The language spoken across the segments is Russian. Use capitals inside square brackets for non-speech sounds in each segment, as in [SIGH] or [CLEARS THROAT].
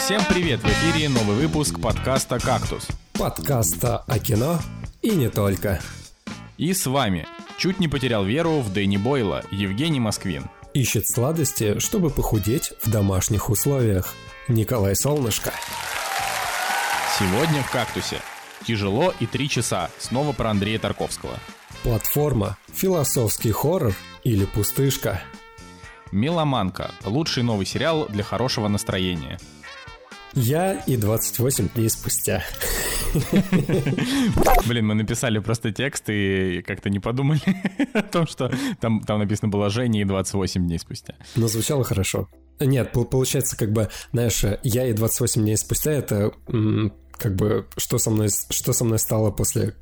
Всем привет! В эфире новый выпуск подкаста «Кактус». Подкаста о кино и не только. И с вами чуть не потерял веру в Дэнни Бойла Евгений Москвин. Ищет сладости, чтобы похудеть в домашних условиях. Николай Солнышко. Сегодня в «Кактусе». Тяжело и три часа. Снова про Андрея Тарковского. Платформа, философский хоррор или пустышка. «Меломанка» — лучший новый сериал для хорошего настроения. Я и 28 дней спустя. Блин, мы написали просто текст и как-то не подумали [LAUGHS] о том, что там, там написано было Женя и 28 дней спустя. Но звучало хорошо. Нет, получается, как бы, знаешь, я и 28 дней спустя это как бы что со мной, что со мной стало после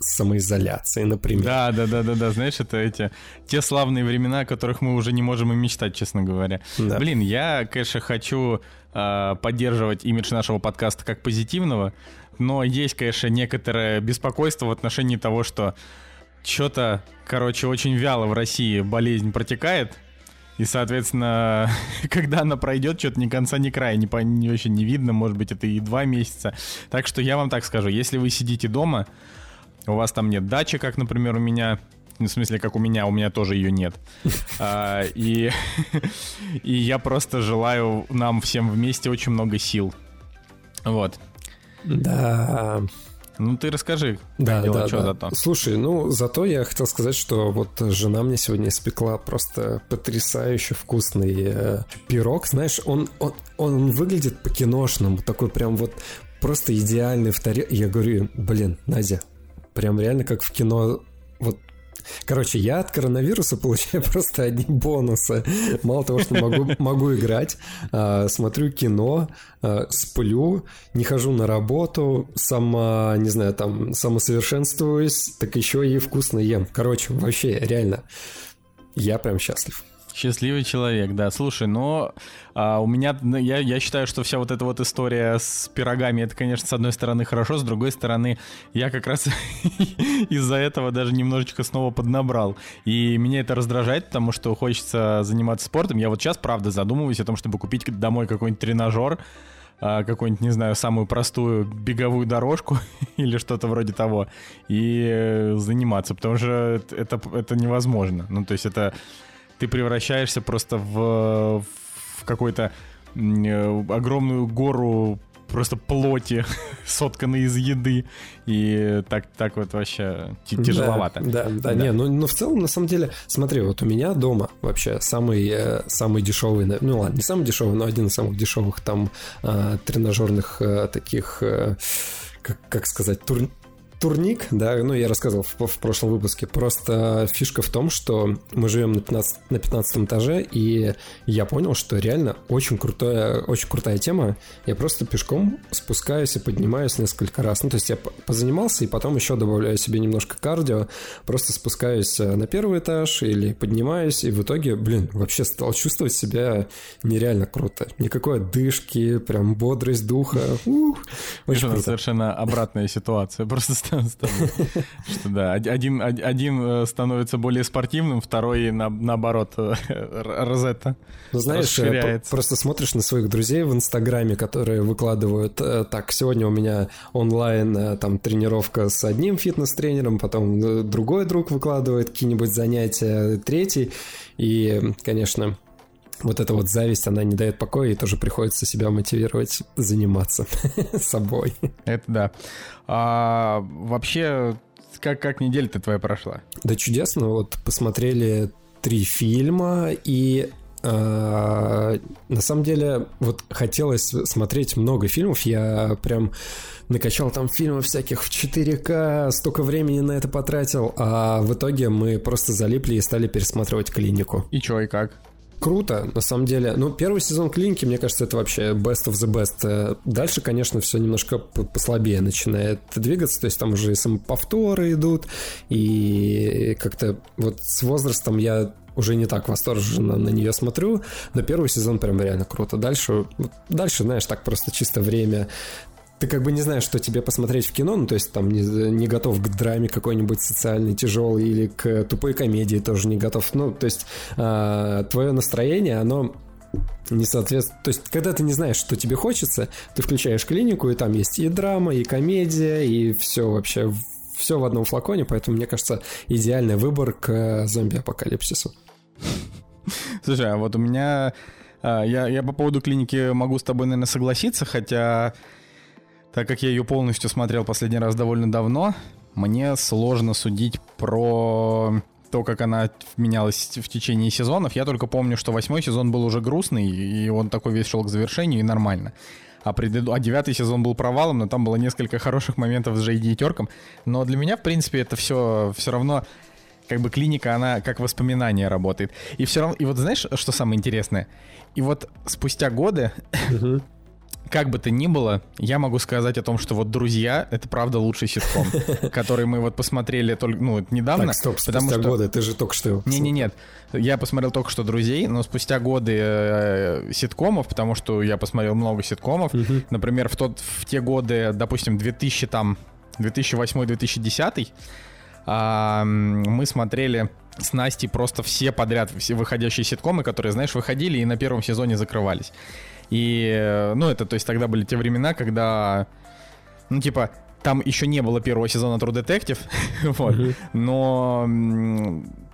самоизоляции, например. Да, да, да, да, да. Знаешь, это эти те славные времена, о которых мы уже не можем и мечтать, честно говоря. Да. Блин, я, конечно, хочу э, поддерживать имидж нашего подкаста как позитивного, но есть, конечно, некоторое беспокойство в отношении того, что что-то, короче, очень вяло в России болезнь протекает. И, соответственно, [LAUGHS] когда она пройдет, что-то ни конца, ни края, не, не очень не видно, может быть, это и два месяца. Так что я вам так скажу, если вы сидите дома, у вас там нет дачи, как, например, у меня, в смысле, как у меня, у меня тоже ее нет. [LAUGHS] А, и, [LAUGHS] и я просто желаю нам всем вместе очень много сил. Вот. Да. Ну ты расскажи, да, дела, да, что да. зато. Слушай, ну зато я хотел сказать, что вот жена мне сегодня испекла просто потрясающе вкусный э, пирог. Знаешь, он, он, он выглядит по-киношному, такой прям вот просто идеальный в таре. Я говорю, блин, Надя, прям реально как в кино вот Короче, я от коронавируса получаю [LAUGHS] просто одни бонусы. Мало того, что могу, [LAUGHS] могу играть, э, смотрю кино, э, сплю, не хожу на работу, сама, не знаю, там, самосовершенствуюсь, так еще и вкусно ем. Короче, вообще, реально, я прям счастлив. Счастливый человек, да. Слушай, но а, у меня, ну, я, я считаю, что вся вот эта вот история с пирогами, это, конечно, с одной стороны хорошо, с другой стороны, я как раз [LAUGHS] из-за этого даже немножечко снова поднабрал. И меня это раздражает, потому что хочется заниматься спортом. Я вот сейчас, правда, задумываюсь о том, чтобы купить домой какой-нибудь тренажер, а, какую-нибудь, не знаю, самую простую беговую дорожку [LAUGHS] или что-то вроде того, и э, заниматься, потому что это, это невозможно. Ну, то есть это ты превращаешься просто в, в какой-то э, огромную гору просто плоти, [LAUGHS] сотканной из еды. И так, так вот вообще тяжеловато. Да, да, да, да. не, ну, ну в целом, на самом деле, смотри, вот у меня дома вообще самый, э, самый дешевый, ну ладно, не самый дешевый, но один из самых дешевых там э, тренажерных э, таких, как, как сказать, тур, турник, да, ну я рассказывал в, в прошлом выпуске, просто фишка в том, что мы живем на 15, на 15 этаже, и я понял, что реально очень крутая, очень крутая тема. Я просто пешком спускаюсь и поднимаюсь несколько раз. Ну, то есть я позанимался, и потом еще добавляю себе немножко кардио, просто спускаюсь э, на первый этаж или поднимаюсь, и в итоге, блин, вообще стал чувствовать себя нереально круто. Никакой отдышки, прям бодрость духа. Ух, очень круто. совершенно обратная ситуация. Просто [LAUGHS] [LAUGHS] что да, один, один э, становится более спортивным, второй на, наоборот э, розетта. Ну, знаешь, э, просто смотришь на своих друзей в Инстаграме, которые выкладывают, так, сегодня у меня онлайн там тренировка с одним фитнес-тренером, потом другой друг выкладывает какие-нибудь занятия, третий, и, конечно, вот эта вот зависть, она не дает покоя, и тоже приходится себя мотивировать заниматься [LAUGHS] собой. Это да. А, вообще, как, как неделя-то твоя прошла? Да чудесно, вот посмотрели три фильма, и э, на самом деле вот хотелось смотреть много фильмов, я прям накачал там фильмов всяких в 4К, столько времени на это потратил, а в итоге мы просто залипли и стали пересматривать «Клинику». И чё, и как? Круто, на самом деле. Ну, первый сезон клиники, мне кажется, это вообще best of the best. Э, дальше, конечно, все немножко послабее начинает двигаться, то есть там уже и самоповторы идут, и как-то вот с возрастом я уже не так восторженно на нее смотрю, но первый сезон прям реально круто. Дальше, дальше, знаешь, так просто чисто время ты как бы не знаешь, что тебе посмотреть в кино, ну, то есть там не, не готов к драме какой-нибудь социальной, тяжелой, или к тупой комедии тоже не готов. Ну, то есть э, твое настроение, оно не соответствует. То есть, когда ты не знаешь, что тебе хочется, ты включаешь клинику, и там есть и драма, и комедия, и все вообще, все в одном флаконе, поэтому, мне кажется, идеальный выбор к э, зомби-апокалипсису. Слушай, а вот у меня... А, я, я по поводу клиники могу с тобой, наверное, согласиться, хотя так как я ее полностью смотрел последний раз довольно давно, мне сложно судить про то, как она менялась в течение сезонов. Я только помню, что восьмой сезон был уже грустный, и он такой весь шел к завершению, и нормально. А, преду... а девятый сезон был провалом, но там было несколько хороших моментов с Джейди и Терком. Но для меня, в принципе, это все все равно как бы клиника, она как воспоминание работает. И все равно, и вот знаешь, что самое интересное? И вот спустя годы как бы то ни было, я могу сказать о том, что вот «Друзья» — это правда лучший ситком, [LAUGHS] который мы вот посмотрели только, ну, недавно. Так, стоп, потому спустя что... годы, ты же только что... Не-не-нет, я посмотрел только что «Друзей», но спустя годы э, ситкомов, потому что я посмотрел много ситкомов, угу. например, в, тот, в те годы, допустим, 2000 там, 2008-2010, э, мы смотрели с Настей просто все подряд, все выходящие ситкомы, которые, знаешь, выходили и на первом сезоне закрывались. И, э, ну, это, то есть, тогда были те времена, когда, ну, типа, там еще не было первого сезона True Detective, [LAUGHS] вот, но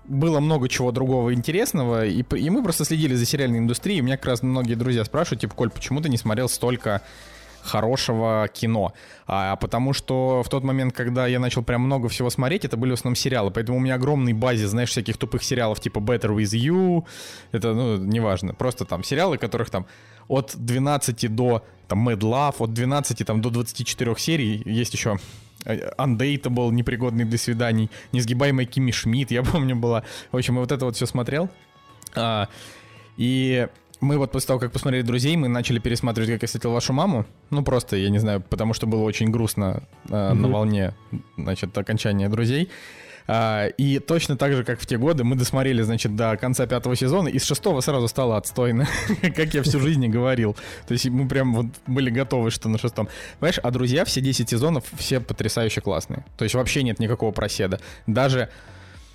было много чего другого интересного, и, и мы просто следили за сериальной индустрией. Меня как раз многие друзья спрашивают, типа, Коль, почему ты не смотрел столько хорошего кино. А, потому что в тот момент, когда я начал прям много всего смотреть, это были в основном сериалы. Поэтому у меня огромный базе, знаешь, всяких тупых сериалов типа Better With You. Это, ну, неважно. Просто там сериалы, которых там от 12 до там Mad Love, от 12 там до 24 серий. Есть еще э, Undateable, непригодный для свиданий, несгибаемая Кими Шмидт, я помню, была. В общем, я вот это вот все смотрел. А, и мы вот после того, как посмотрели «Друзей», мы начали пересматривать «Как я встретил вашу маму». Ну, просто, я не знаю, потому что было очень грустно э, mm-hmm. на волне, значит, окончания «Друзей». А, и точно так же, как в те годы, мы досмотрели, значит, до конца пятого сезона, и с шестого сразу стало отстойно, [LAUGHS] как я всю жизнь и говорил. То есть мы прям вот были готовы, что на шестом. Понимаешь, а «Друзья» все 10 сезонов, все потрясающе классные. То есть вообще нет никакого проседа. Даже,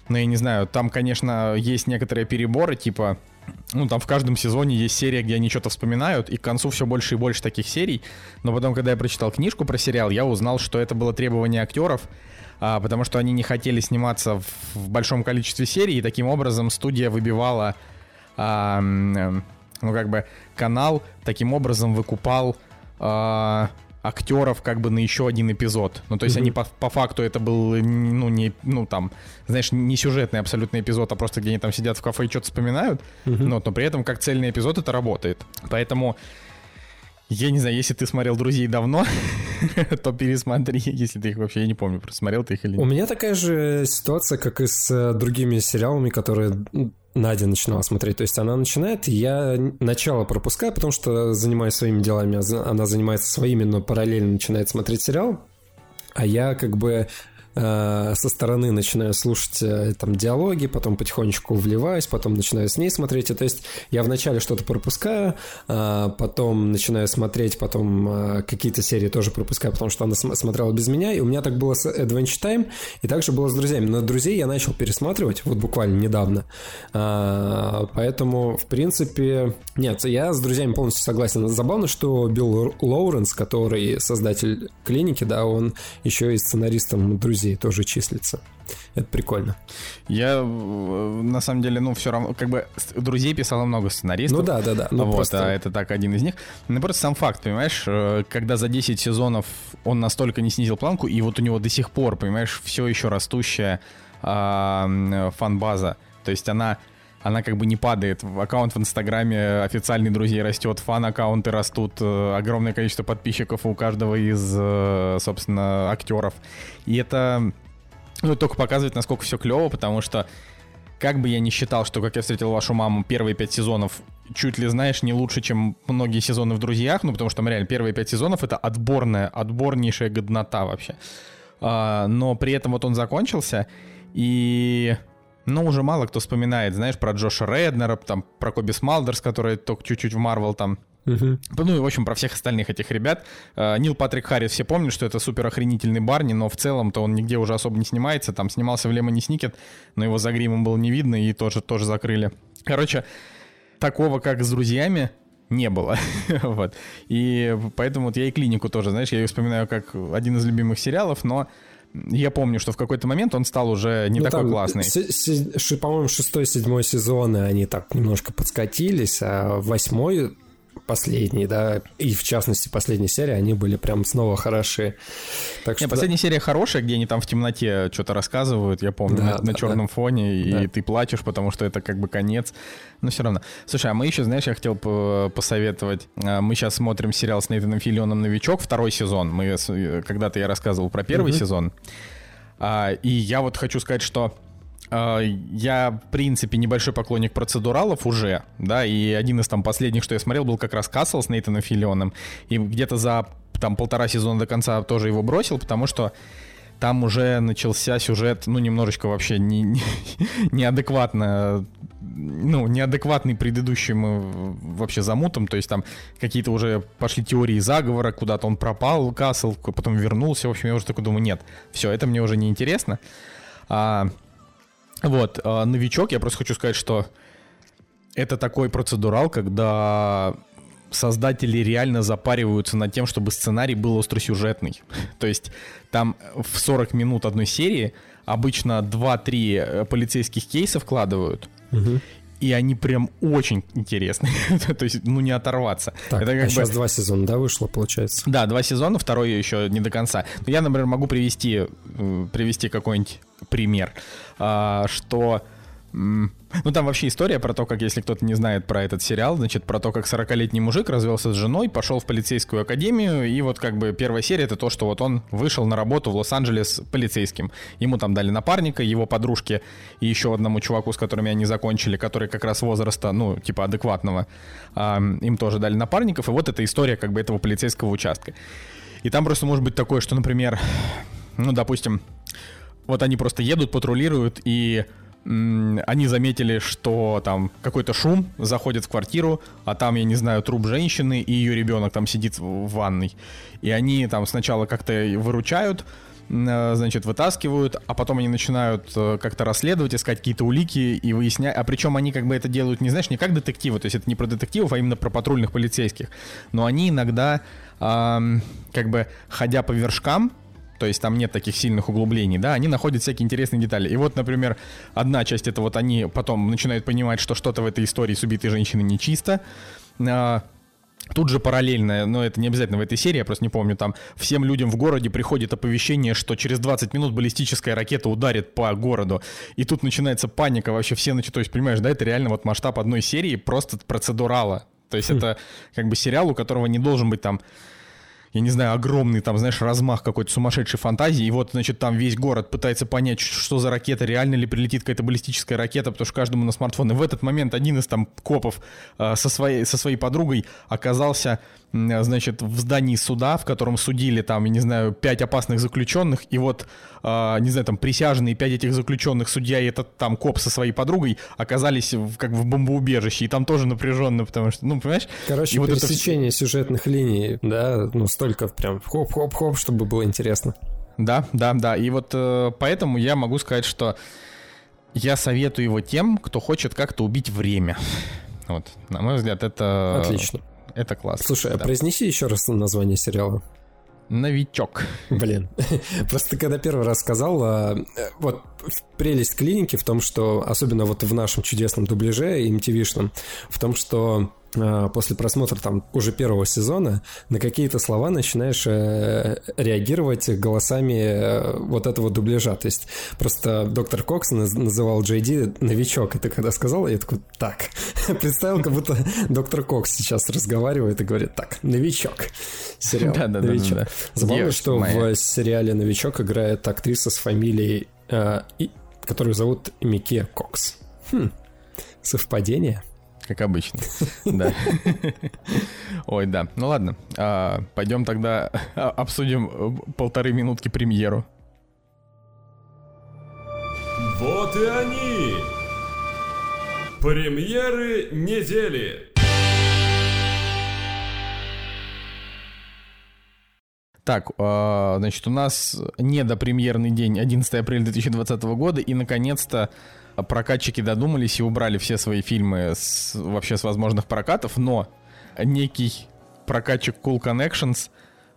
ну, я не знаю, там, конечно, есть некоторые переборы, типа ну, там в каждом сезоне есть серия, где они что-то вспоминают, и к концу все больше и больше таких серий. Но потом, когда я прочитал книжку про сериал, я узнал, что это было требование актеров, а, потому что они не хотели сниматься в, в большом количестве серий, и таким образом студия выбивала, а, ну, как бы, канал, таким образом выкупал а, актеров как бы на еще один эпизод. Ну, то есть mm-hmm. они по, по факту это был, ну, не, ну, там, знаешь, не сюжетный абсолютно эпизод, а просто где они там сидят в кафе и что-то вспоминают. Mm-hmm. Но, но при этом как цельный эпизод это работает. Поэтому я не знаю, если ты смотрел «Друзей» давно, [LAUGHS] то пересмотри, если ты их вообще, я не помню, просмотрел ты их или нет. У меня такая же ситуация, как и с э, другими сериалами, которые Надя начинала смотреть. То есть она начинает, я начало пропускаю, потому что занимаюсь своими делами, она занимается своими, но параллельно начинает смотреть сериал. А я как бы Э, со стороны начинаю слушать э, там диалоги, потом потихонечку вливаюсь, потом начинаю с ней смотреть. И, то есть я вначале что-то пропускаю, э, потом начинаю смотреть, потом какие-то серии тоже пропускаю, потому что она смотрела без меня. И у меня так было с Adventure Time, и также было с друзьями. Но друзей я начал пересматривать вот буквально недавно. Поэтому, в принципе, нет, я с друзьями полностью согласен. Забавно, что Билл Лоуренс, который создатель клиники, да, он еще и сценаристом друзей друзей тоже числится. Это прикольно. Я, э, на самом деле, ну, все равно, как бы, друзей писало много сценаристов. Ну да, да, да. Ну, вот, просто... а это так один из них. Ну, просто сам факт, понимаешь, э, когда за 10 сезонов он настолько не снизил планку, и вот у него до сих пор, понимаешь, все еще растущая а, фан-база. То есть она она как бы не падает. Аккаунт в Инстаграме официальный друзей растет, фан-аккаунты растут, э, огромное количество подписчиков у каждого из, э, собственно, актеров. И это ну, только показывает, насколько все клево, потому что как бы я не считал, что «Как я встретил вашу маму» первые пять сезонов чуть ли, знаешь, не лучше, чем многие сезоны в «Друзьях», ну, потому что там реально первые пять сезонов — это отборная, отборнейшая годнота вообще. А, но при этом вот он закончился, и но уже мало кто вспоминает, знаешь, про Джоша Реднера, там, про Коби Смалдерс, который только чуть-чуть в Марвел там Uh-huh. Ну и, в общем, про всех остальных этих ребят. Uh, Нил Патрик Харрис, все помнят, что это супер охренительный Барни, но в целом-то он нигде уже особо не снимается. Там снимался в Лемони Сникет, но его за гримом было не видно, и тоже, тоже закрыли. Короче, такого, как с друзьями, не было. [LAUGHS] вот. И поэтому вот я и клинику тоже, знаешь, я ее вспоминаю как один из любимых сериалов, но я помню, что в какой-то момент он стал уже не ну, такой классный. По-моему, шестой, седьмой сезоны они так немножко подскатились, а восьмой последние, да, и в частности последние серии, они были прям снова хороши. Так что... Не, последняя серия хорошая, где они там в темноте что-то рассказывают, я помню, да, на, да, на черном да. фоне, и да. ты плачешь, потому что это как бы конец, но все равно. Слушай, а мы еще, знаешь, я хотел посоветовать, а, мы сейчас смотрим сериал с Нейтаном Филионом «Новичок», второй сезон, мы э, когда-то я рассказывал про первый mm-hmm. сезон, а, и я вот хочу сказать, что я, в принципе, небольшой поклонник процедуралов уже, да, и один из там последних, что я смотрел, был как раз Касл с Нейтаном Филионом, и где-то за там полтора сезона до конца тоже его бросил, потому что там уже начался сюжет, ну, немножечко вообще не, не, [LAUGHS] неадекватно, ну, неадекватный предыдущим вообще замутом, то есть там какие-то уже пошли теории заговора, куда-то он пропал, Касл, потом вернулся, в общем, я уже такой думаю, нет, все, это мне уже не интересно. А, вот, а новичок, я просто хочу сказать, что это такой процедурал, когда создатели реально запариваются над тем, чтобы сценарий был остросюжетный. [LAUGHS] То есть там в 40 минут одной серии обычно 2-3 э, полицейских кейса вкладывают. Угу. И они прям очень интересные. [LAUGHS] То есть, ну, не оторваться. Так, это как а бы... сейчас два сезона, да, вышло, получается? Да, два сезона, второй еще не до конца. Но я, например, могу привести, привести какой-нибудь пример, а, что ну, там вообще история про то, как, если кто-то не знает про этот сериал, значит, про то, как 40-летний мужик развелся с женой, пошел в полицейскую академию, и вот как бы первая серия это то, что вот он вышел на работу в Лос-Анджелес полицейским. Ему там дали напарника, его подружке и еще одному чуваку, с которыми они закончили, который как раз возраста, ну, типа адекватного, им тоже дали напарников, и вот эта история как бы этого полицейского участка. И там просто может быть такое, что, например, ну, допустим, вот они просто едут, патрулируют, и они заметили, что там какой-то шум, заходит в квартиру, а там, я не знаю, труп женщины и ее ребенок там сидит в ванной. И они там сначала как-то выручают, э, значит, вытаскивают, а потом они начинают э, как-то расследовать, искать какие-то улики и выяснять. А причем они как бы это делают, не знаешь, не как детективы, то есть это не про детективов, а именно про патрульных полицейских. Но они иногда, эм, как бы ходя по вершкам, то есть там нет таких сильных углублений, да, они находят всякие интересные детали. И вот, например, одна часть это вот они потом начинают понимать, что что-то в этой истории с убитой женщиной нечисто. А, Тут же параллельно, но это не обязательно в этой серии, я просто не помню, там всем людям в городе приходит оповещение, что через 20 минут баллистическая ракета ударит по городу. И тут начинается паника, вообще все начинают, то есть, понимаешь, да, это реально вот масштаб одной серии, просто процедурала. То есть хм. это как бы сериал, у которого не должен быть там я не знаю, огромный там, знаешь, размах какой-то сумасшедшей фантазии, и вот, значит, там весь город пытается понять, что за ракета, реально ли прилетит какая-то баллистическая ракета, потому что каждому на смартфон. И в этот момент один из там копов э, со, своей, со своей подругой оказался значит, в здании суда, в котором судили там, я не знаю, пять опасных заключенных, и вот, э, не знаю, там присяжные пять этих заключенных, судья и этот там коп со своей подругой оказались в, как в бомбоубежище, и там тоже напряженно, потому что, ну, понимаешь? Короче, и пересечение вот это... сюжетных линий, да, ну, столько прям хоп-хоп-хоп, чтобы было интересно. Да, да, да, и вот э, поэтому я могу сказать, что я советую его тем, кто хочет как-то убить время. Вот, на мой взгляд, это... Отлично. Это классно. Слушай, а да. а произнеси еще раз название сериала. Новичок. Блин. [LAUGHS] Просто когда первый раз сказал, а, вот прелесть клиники в том, что, особенно вот в нашем чудесном дубляже, MTV-шном, в том, что после просмотра там уже первого сезона на какие-то слова начинаешь э, реагировать голосами э, вот этого дубляжа. То есть просто доктор Кокс называл Джей Ди новичок. И ты когда сказал, я такой, так, [LAUGHS] представил, как будто доктор Кокс сейчас разговаривает и говорит, так, новичок. Сериал да, да, новичок. Да, да, да. Забавно, Девушка что моя. в сериале новичок играет актриса с фамилией, э, и, которую зовут Мике Кокс. Хм, совпадение? Как обычно. [LAUGHS] Да. Ой, да. Ну ладно. А, пойдем тогда обсудим э, полторы минутки премьеру. Вот и они! Премьеры недели! Так, а, значит, у нас недопремьерный день, 11 апреля 2020 года, и, наконец-то, прокатчики додумались и убрали все свои фильмы с, вообще с возможных прокатов, но некий прокатчик Cool Connections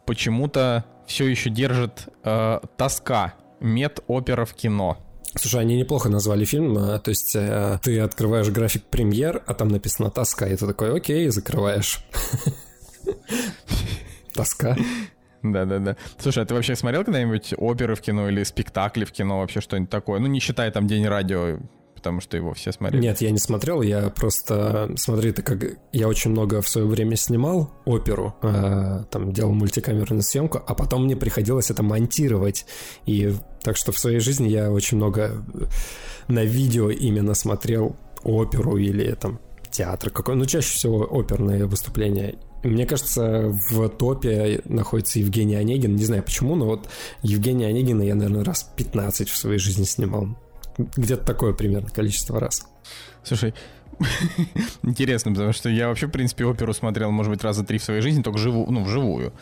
почему-то все еще держит э, тоска мед-опера в кино. Слушай, они неплохо назвали фильм, а, то есть э, ты открываешь график премьер, а там написано «Тоска», и ты такой «Окей», закрываешь. [LAUGHS] Тоска. Да-да-да. Слушай, а ты вообще смотрел когда-нибудь оперы в кино или спектакли в кино, вообще что-нибудь такое? Ну, не считая там День радио, потому что его все смотрели. Нет, я не смотрел, я просто, смотри, это как я очень много в свое время снимал оперу, э, там делал мультикамерную съемку, а потом мне приходилось это монтировать. И так что в своей жизни я очень много на видео именно смотрел оперу или там театр какой, ну чаще всего оперные выступления. Мне кажется, в топе находится Евгений Онегин. Не знаю почему, но вот Евгения Онегина я, наверное, раз 15 в своей жизни снимал. Где-то такое примерно количество раз. Слушай, [LAUGHS] интересно, потому что я вообще, в принципе, оперу смотрел, может быть, раза три в своей жизни, только живу, ну, вживую.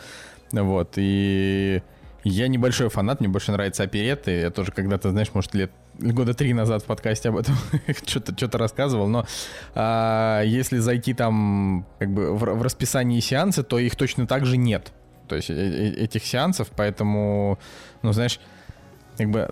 Вот, и я небольшой фанат, мне больше нравятся опереты. Я тоже когда-то, знаешь, может, лет года три назад в подкасте об этом [LAUGHS] что-то что рассказывал, но а, если зайти там как бы в, в расписании сеансы, то их точно так же нет. То есть э, э этих сеансов, поэтому, ну, знаешь, как бы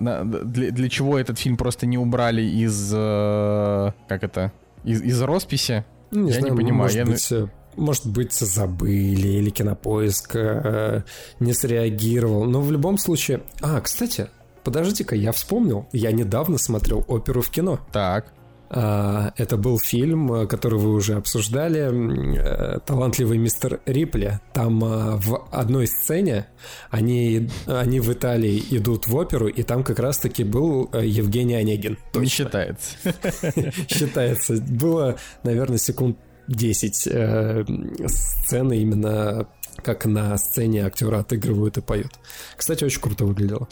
для, для чего этот фильм просто не убрали из, э, как это, из, из росписи? Не я знаю, не понимаю. Может я... быть, э, может быть, забыли или кинопоиск э, не среагировал. Но в любом случае... А, кстати, подождите-ка, я вспомнил. Я недавно смотрел оперу в кино. Так. А, это был фильм, э, который вы уже обсуждали, э, «Талантливый мистер Рипли». Там э, в одной сцене они, они в Италии идут в оперу, и там как раз-таки был Евгений Онегин. Не считается. [LAUGHS] Считается. Было, наверное, секунд 10 э, сцены именно как на сцене актеры отыгрывают и поют. Кстати, очень круто выглядело.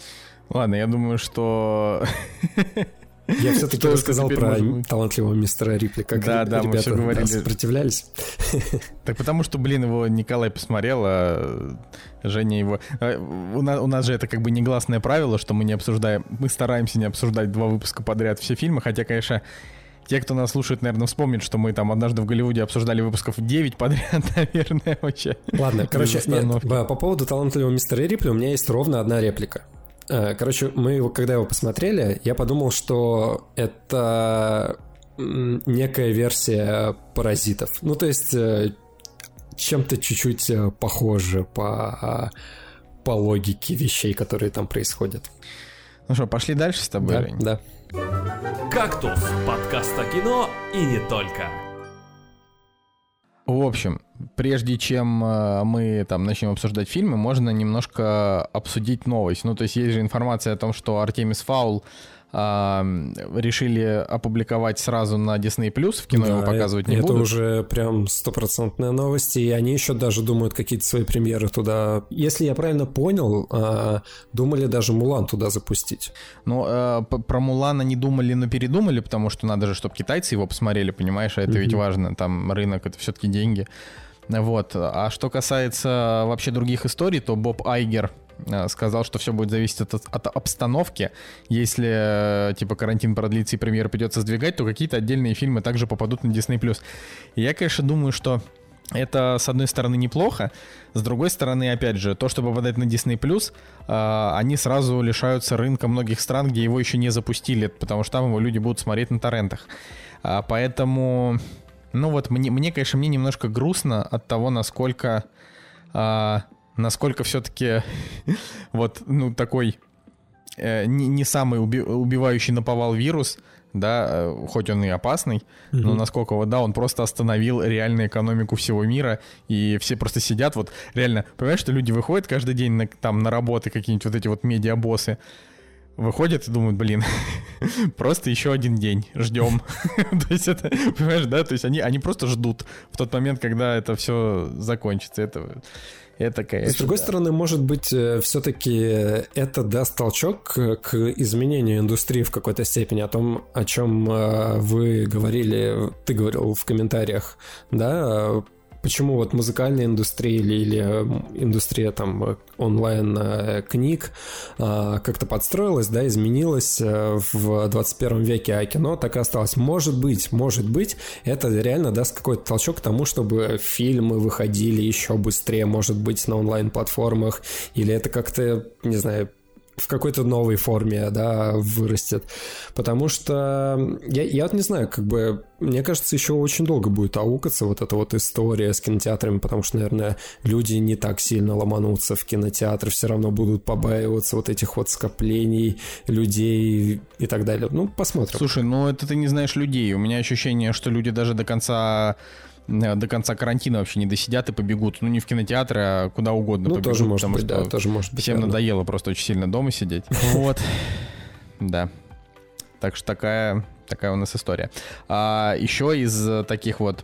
Ладно, я думаю, что... Я все-таки рассказал про талантливого мистера Рипли, как да, да, мы все говорили. сопротивлялись. Так потому что, блин, его Николай посмотрел, а Женя его... А, у нас, у нас же это как бы негласное правило, что мы не обсуждаем... Мы стараемся не обсуждать два выпуска подряд все фильмы, хотя, конечно, те, кто нас слушает, наверное, вспомнят, что мы там однажды в Голливуде обсуждали выпусков 9 подряд, [LAUGHS] наверное, вообще. Ладно, короче, нет, по поводу талантливого мистера Рипли у меня есть ровно одна реплика. Э, короче, мы его, когда его посмотрели, я подумал, что это некая версия паразитов. Ну, то есть э, чем-то чуть-чуть э, похоже по, по логике вещей, которые там происходят. Ну что, пошли дальше с тобой, да, Жень? Да. «Кактус» — подкаст о кино и не только. В общем, прежде чем э, мы там начнем обсуждать фильмы, можно немножко обсудить новость. Ну, то есть есть же информация о том, что Артемис Фаул решили опубликовать сразу на Disney Plus, в кино да, его показывать не это будут. Это уже прям стопроцентная новость, и они еще даже думают какие-то свои премьеры туда. Если я правильно понял, а, думали даже Мулан туда запустить. Ну, э, про Мулана не думали, но передумали, потому что надо же, чтобы китайцы его посмотрели, понимаешь, а это mm-hmm. ведь важно, там рынок, это все-таки деньги. Вот. А что касается вообще других историй, то Боб Айгер Э, сказал, что все будет зависеть от, от обстановки. Если, э, типа, карантин продлится и премьеры придется сдвигать, то какие-то отдельные фильмы также попадут на Disney+. И я, конечно, думаю, что это, с одной стороны, неплохо, с другой стороны, опять же, то, что попадает на Disney+, э, они сразу лишаются рынка многих стран, где его еще не запустили, потому что там его люди будут смотреть на торрентах. А, поэтому, ну вот, мне, мне, конечно, мне немножко грустно от того, насколько... А, насколько все-таки [LAUGHS] вот, ну, такой э, не, не самый уби- убивающий наповал вирус, да, э, хоть он и опасный, mm-hmm. но насколько вот, да, он просто остановил реальную экономику всего мира, и все просто сидят, вот, реально, понимаешь, что люди выходят каждый день на, там на работы, какие-нибудь вот эти вот медиабоссы, выходят и думают, блин, [LAUGHS] просто еще один день, ждем. [LAUGHS] то есть это, понимаешь, да, то есть они, они просто ждут в тот момент, когда это все закончится. Это это, конечно, С другой да. стороны, может быть, э, все-таки это даст толчок к изменению индустрии в какой-то степени, о том, о чем э, вы говорили, ты говорил в комментариях, да, почему вот музыкальная индустрия или, или индустрия там онлайн книг как-то подстроилась, да, изменилась в 21 веке, а кино так и осталось. Может быть, может быть, это реально даст какой-то толчок к тому, чтобы фильмы выходили еще быстрее, может быть, на онлайн-платформах, или это как-то, не знаю, в какой-то новой форме, да, вырастет. Потому что я, я вот не знаю, как бы, мне кажется, еще очень долго будет аукаться вот эта вот история с кинотеатрами, потому что, наверное, люди не так сильно ломанутся в кинотеатр, все равно будут побаиваться вот этих вот скоплений людей и так далее. Ну, посмотрим. Слушай, ну это ты не знаешь людей. У меня ощущение, что люди даже до конца до конца карантина вообще не досидят и побегут. Ну, не в кинотеатры, а куда угодно ну, побегут. тоже может быть, да, тоже может быть. Всем верно. надоело просто очень сильно дома сидеть. Вот. [LAUGHS] Да. Так что такая, такая у нас история. А еще из таких вот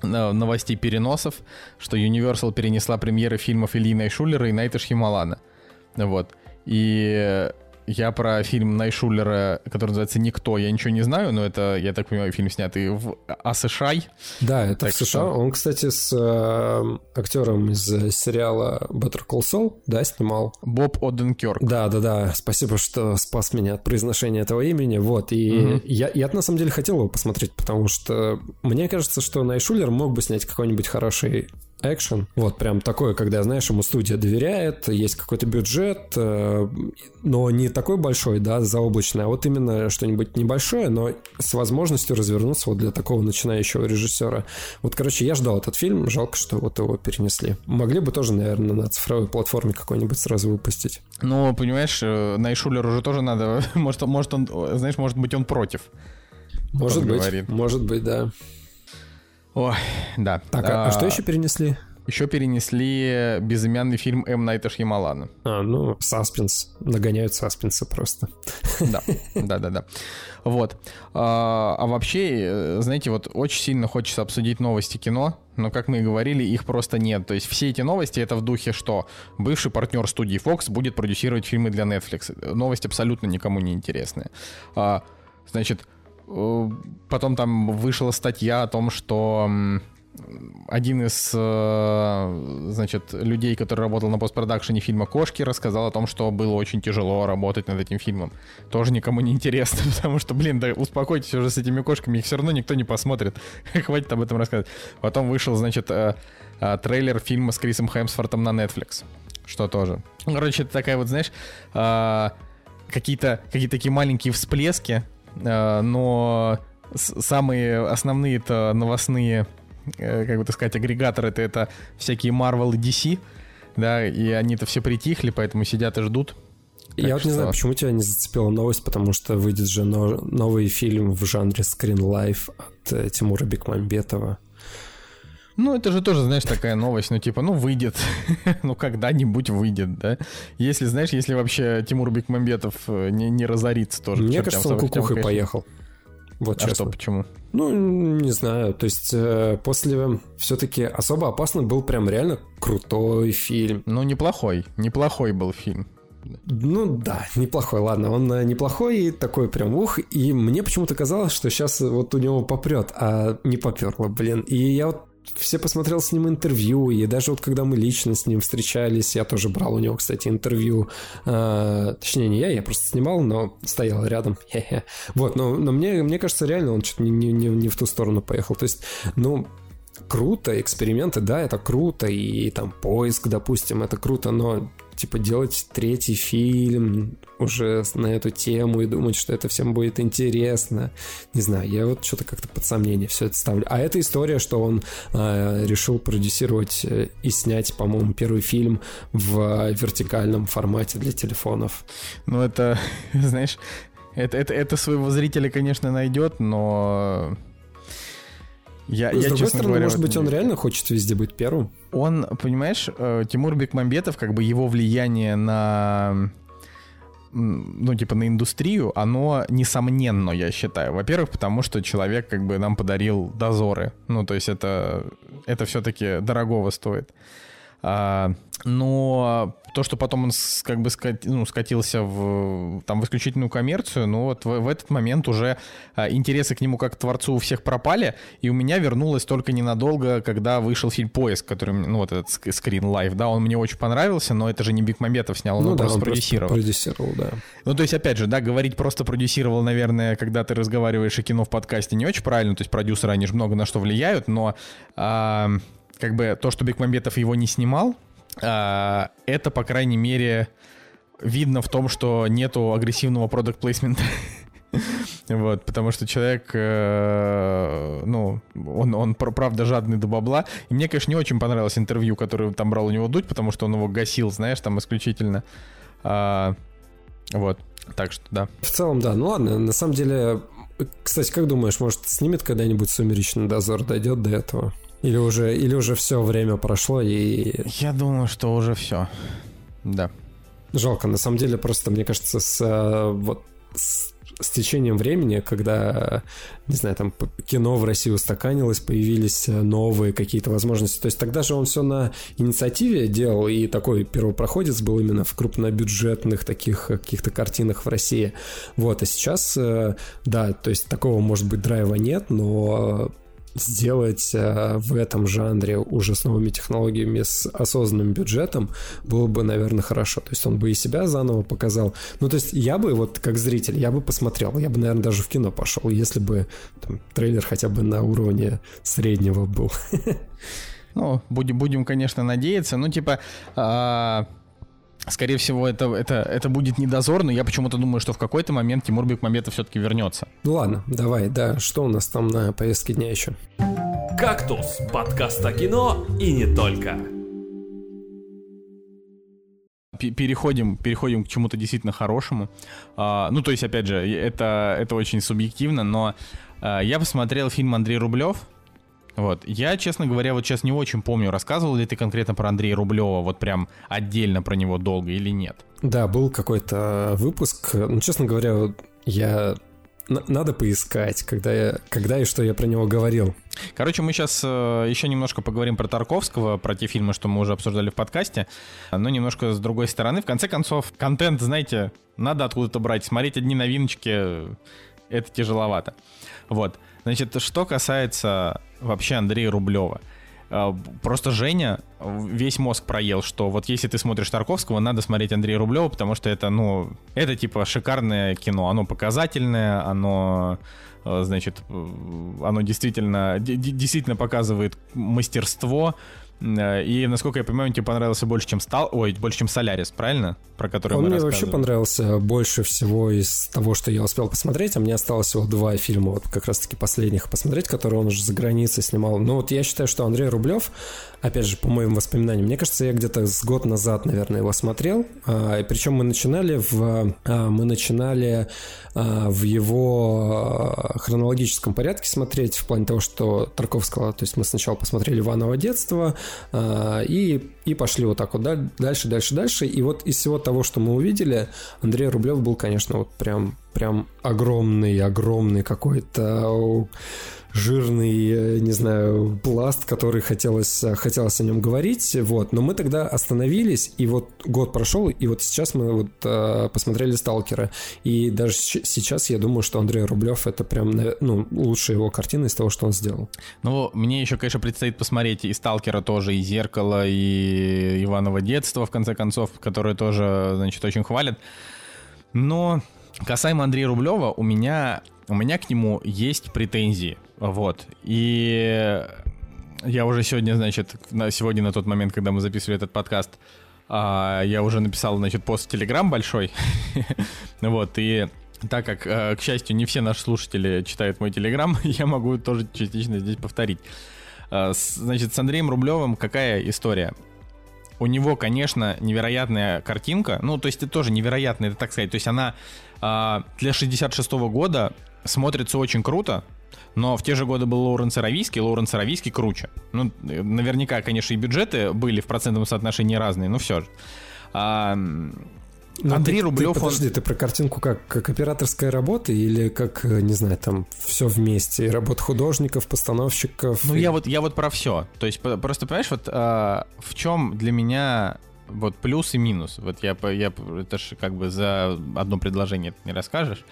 э, новостей переносов, что Universal перенесла премьеры фильмов Ильина Шулера и Найта Шьямалана. Вот. И я про фильм Найшулера, который называется «Никто», я ничего не знаю, но это, я так понимаю, фильм снятый в США. Да, это так в США. Что... Он, кстати, с э, актером из сериала Better Call Saul, да, снимал. Боб Оденкерк. Да, да, да. Спасибо, что спас меня от произношения этого имени. Вот, и угу. я, я на самом деле хотел его посмотреть, потому что мне кажется, что Найшулер мог бы снять какой-нибудь хороший экшен. Вот прям такое, когда, знаешь, ему студия доверяет, есть какой-то бюджет, э, но не такой большой, да, заоблачный, а вот именно что-нибудь небольшое, но с возможностью развернуться вот для такого начинающего режиссера. Вот, короче, я ждал этот фильм, жалко, что вот его перенесли. Могли бы тоже, наверное, на цифровой платформе какой-нибудь сразу выпустить. Ну, понимаешь, э, Найшулер уже тоже надо, [LAUGHS] может, может он, знаешь, может быть, он против. Может быть, говорит. может быть, да. Ой, да. Так, а, а что еще перенесли? Еще перенесли безымянный фильм М. Найта Шьямалана. А, ну, саспенс. Нагоняют саспенса просто. Да, да, да, да. Вот. А, а вообще, э, знаете, вот очень сильно хочется обсудить новости кино, но, как мы и говорили, их просто нет. То есть все эти новости это в духе, что бывший партнер студии Fox будет продюсировать фильмы для Netflix. Новость абсолютно никому не интересная. А, значит, потом там вышла статья о том, что один из, э, значит, людей, который работал на постпродакшене фильма «Кошки», рассказал о том, что было очень тяжело работать над этим фильмом. Тоже никому не интересно, [LAUGHS] потому что, блин, да успокойтесь уже с этими кошками, их все равно никто не посмотрит. [LAUGHS] Хватит об этом рассказывать. Потом вышел, значит, э, трейлер фильма с Крисом Хемсфортом на Netflix, что тоже. Короче, это такая вот, знаешь, какие-то какие такие маленькие всплески, Э, но самые основные это новостные, э, как бы так сказать, агрегаторы это, это всякие Marvel и DC, да, и они-то все притихли, поэтому сидят и ждут. Так Я вот не знаю, почему тебя не зацепила новость, потому что выйдет же новый фильм в жанре Screen Life от э, Тимура Бекмамбетова. Ну, это же тоже, знаешь, такая новость, ну, типа, ну, выйдет, [LAUGHS] ну, когда-нибудь выйдет, да? Если, знаешь, если вообще Тимур Бекмамбетов э, не, не разорится тоже. Мне кажется, он кукухой поехал. Вот а честно. что, почему? Ну, не знаю, то есть э, после все-таки особо опасный был прям реально крутой фильм. Ну, неплохой, неплохой был фильм. Ну да, неплохой, ладно, он э, неплохой, такой прям ух, и мне почему-то казалось, что сейчас вот у него попрет, а не поперло, блин. И я вот все посмотрел с ним интервью, и даже вот когда мы лично с ним встречались, я тоже брал у него, кстати, интервью, э, точнее не я, я просто снимал, но стоял рядом, [LAUGHS] хе-хе. Вот, но, но мне, мне кажется, реально он что-то не, не, не в ту сторону поехал, то есть, ну, круто, эксперименты, да, это круто, и, и там поиск, допустим, это круто, но типа делать третий фильм уже на эту тему и думать, что это всем будет интересно. Не знаю, я вот что-то как-то под сомнение все это ставлю. А эта история, что он э, решил продюсировать э, и снять, по-моему, первый фильм в вертикальном формате для телефонов. Ну, это, [LAUGHS] знаешь, это, это, это своего зрителя, конечно, найдет, но я, ну, я, с другой стороны, говоря, может быть, он реально хочет везде быть первым. Он, понимаешь, э, Тимур Бекмамбетов, как бы его влияние на ну, типа, на индустрию, оно несомненно, я считаю. Во-первых, потому что человек, как бы, нам подарил дозоры. Ну, то есть это, это все-таки дорогого стоит. А, но то, что потом он как бы скат, ну, скатился в, там, в исключительную коммерцию, ну вот в, в этот момент уже а, интересы к нему как к творцу у всех пропали, и у меня вернулось только ненадолго, когда вышел фильм «Поиск», который, ну вот этот Screen Life, да, он мне очень понравился, но это же не Бекмамбетов снял, он ну, да, просто он продюсировал. Просто продюсировал, да. Ну то есть, опять же, да, говорить просто продюсировал, наверное, когда ты разговариваешь о кино в подкасте не очень правильно, то есть продюсеры, они же много на что влияют, но... А, как бы то, что Бекмамбетов его не снимал, а, это, по крайней мере, видно в том, что нету агрессивного продукт плейсмента. [LAUGHS] Вот, потому что человек, э, ну, он, он правда жадный до бабла. И мне, конечно, не очень понравилось интервью, которое там брал у него Дудь, потому что он его гасил, знаешь, там исключительно. А, вот, так что да. В целом, да. Ну ладно, на самом деле, кстати, как думаешь, может, снимет когда-нибудь «Сумеречный дозор», дойдет до этого? Или уже, или уже все время прошло и... Я думаю, что уже все. Да. Жалко, на самом деле, просто, мне кажется, с, э, вот, с, с течением времени, когда, не знаю, там кино в России устаканилось, появились э, новые какие-то возможности. То есть тогда же он все на инициативе делал, и такой первопроходец был именно в крупнобюджетных таких каких-то картинах в России. Вот, а сейчас, э, да, то есть такого, может быть, драйва нет, но сделать э, в этом жанре уже с новыми технологиями, с осознанным бюджетом, было бы, наверное, хорошо. То есть он бы и себя заново показал. Ну, то есть я бы, вот как зритель, я бы посмотрел, я бы, наверное, даже в кино пошел, если бы там, трейлер хотя бы на уровне среднего был. Ну, будем, будем, конечно, надеяться. Ну, типа, а, Скорее всего, это, это, это будет не дозор, но я почему-то думаю, что в какой-то момент Тимур Бекмамбетов все-таки вернется. Ну ладно, давай, да, что у нас там на повестке дня еще? «Кактус» — подкаст о кино и не только. Переходим, переходим к чему-то действительно хорошему. А, ну, то есть, опять же, это, это очень субъективно, но а, я посмотрел фильм Андрей Рублев, вот. Я, честно говоря, вот сейчас не очень помню, рассказывал ли ты конкретно про Андрея Рублева, вот прям отдельно про него долго или нет? Да, был какой-то выпуск. Ну, честно говоря, я надо поискать, когда, я, когда и что я про него говорил. Короче, мы сейчас э, еще немножко поговорим про Тарковского, про те фильмы, что мы уже обсуждали в подкасте, но немножко с другой стороны. В конце концов, контент, знаете, надо откуда-то брать. Смотреть одни новиночки — это тяжеловато. Вот. Значит, что касается вообще Андрея Рублева. А, просто Женя весь мозг проел, что вот если ты смотришь Тарковского, надо смотреть Андрея Рублева, потому что это, ну, это типа шикарное кино. Оно показательное, оно, э, значит, э, оно действительно, действительно показывает мастерство, Э, и, насколько я понимаю, он тебе понравился больше, чем стал, ой, больше, чем Солярис, правильно? Про который он мне вообще понравился больше всего из того, что я успел посмотреть, а мне осталось всего два фильма, вот как раз-таки последних посмотреть, которые он уже за границей снимал. Ну вот я считаю, что Андрей Рублев, опять же, по моим воспоминаниям, мне кажется, я где-то с год назад, наверное, его смотрел, а, и причем мы начинали в, а, мы начинали а, в его хронологическом порядке смотреть, в плане того, что Тарковского, то есть мы сначала посмотрели Иваново детство, и, и пошли вот так вот дальше, дальше, дальше. И вот из всего того, что мы увидели, Андрей Рублев был, конечно, вот прям, прям огромный, огромный какой-то жирный, не знаю, пласт, который хотелось, хотелось о нем говорить, вот, но мы тогда остановились, и вот год прошел, и вот сейчас мы вот э, посмотрели «Сталкера», и даже сейчас я думаю, что Андрей Рублев это прям, ну, лучшая его картина из того, что он сделал. Ну, мне еще, конечно, предстоит посмотреть и «Сталкера» тоже, и «Зеркало», и «Иваново детство», в конце концов, которое тоже, значит, очень хвалят, но касаемо Андрея Рублева, у меня у меня к нему есть претензии. Вот. И я уже сегодня, значит, на, сегодня на тот момент, когда мы записывали этот подкаст, а, я уже написал, значит, пост в Телеграм большой. [LAUGHS] вот, и так как, э, к счастью, не все наши слушатели читают мой Телеграм, [LAUGHS] я могу тоже частично здесь повторить. А, значит, с Андреем Рублевым какая история? У него, конечно, невероятная картинка. Ну, то есть это тоже невероятная, это так сказать. То есть она а, для 66 -го года смотрится очень круто. Но в те же годы был Лоуренс Аравийский, Лоуренс Аравийский круче. Ну, наверняка, конечно, и бюджеты были в процентном соотношении разные, но все же. А, Но Андрей ты, Рублев, ты, подожди, он... ты про картинку как, как операторская работа или как, э, не знаю, там все вместе, работа художников, постановщиков? Ну, и... я вот, я вот про все. То есть, просто, понимаешь, вот а, в чем для меня вот плюс и минус. Вот я, я это же как бы за одно предложение не расскажешь.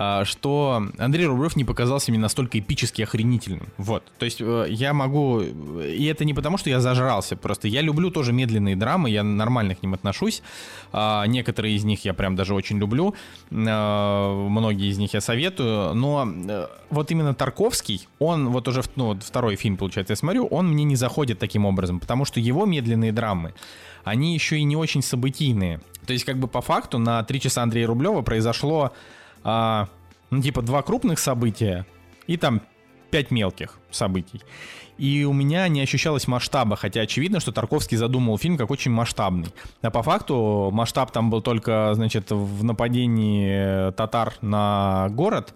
А, что Андрей Рублев не показался мне настолько эпически охренительным. Вот. То есть э, я могу... И это не потому, что я зажрался, просто я люблю тоже медленные драмы, я нормально к ним отношусь. А, некоторые из них я прям даже очень люблю. А, многие из них я советую. Но э, вот именно Тарковский, он вот уже ну, второй фильм, получается, я смотрю, он мне не заходит таким образом, потому что его медленные драмы, они еще и не очень событийные. То есть, как бы по факту на три часа Андрея Рублева произошло а, ну, типа, два крупных события и там пять мелких событий. И у меня не ощущалось масштаба, хотя очевидно, что Тарковский задумал фильм как очень масштабный. А по факту масштаб там был только, значит, в нападении татар на город,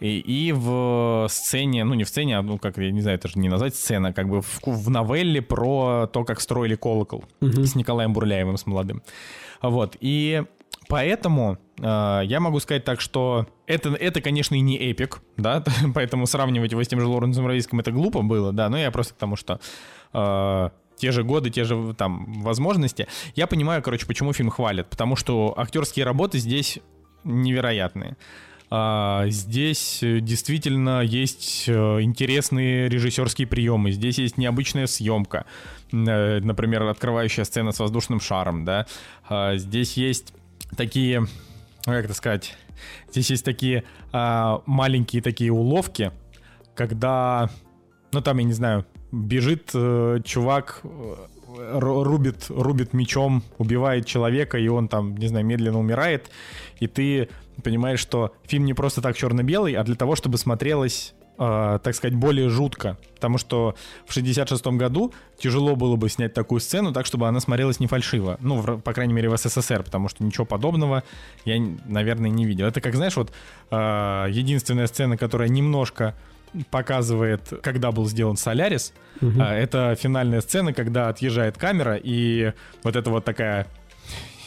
и, и в сцене, ну не в сцене, а, ну как, я не знаю, это же не назвать сцена, как бы в, в новелле про то, как строили колокол угу. с Николаем Бурляевым, с молодым. Вот, и Поэтому я могу сказать так, что это, это, конечно, и не эпик, да, [LAUGHS] поэтому сравнивать его с тем же Лоренсом Равийским это глупо было, да, но я просто к тому, что э, те же годы, те же там возможности. Я понимаю, короче, почему фильм хвалят, потому что актерские работы здесь невероятные. А, здесь действительно есть э, интересные режиссерские приемы, здесь есть необычная съемка, э, например, открывающая сцена с воздушным шаром, да, а, здесь есть такие, ну, как это сказать, здесь есть такие а, маленькие такие уловки, когда, ну там, я не знаю, бежит э, чувак, э, рубит, рубит мечом, убивает человека, и он там, не знаю, медленно умирает, и ты понимаешь, что фильм не просто так черно-белый, а для того, чтобы смотрелось э, так сказать, более жутко. Потому что в 66-м году тяжело было бы снять такую сцену так, чтобы она смотрелась не фальшиво. Ну, в, по крайней мере, в СССР, потому что ничего подобного я, наверное, не видел. Это как, знаешь, вот э, единственная сцена, которая немножко показывает, когда был сделан Солярис. Угу. Это финальная сцена, когда отъезжает камера, и вот это вот такая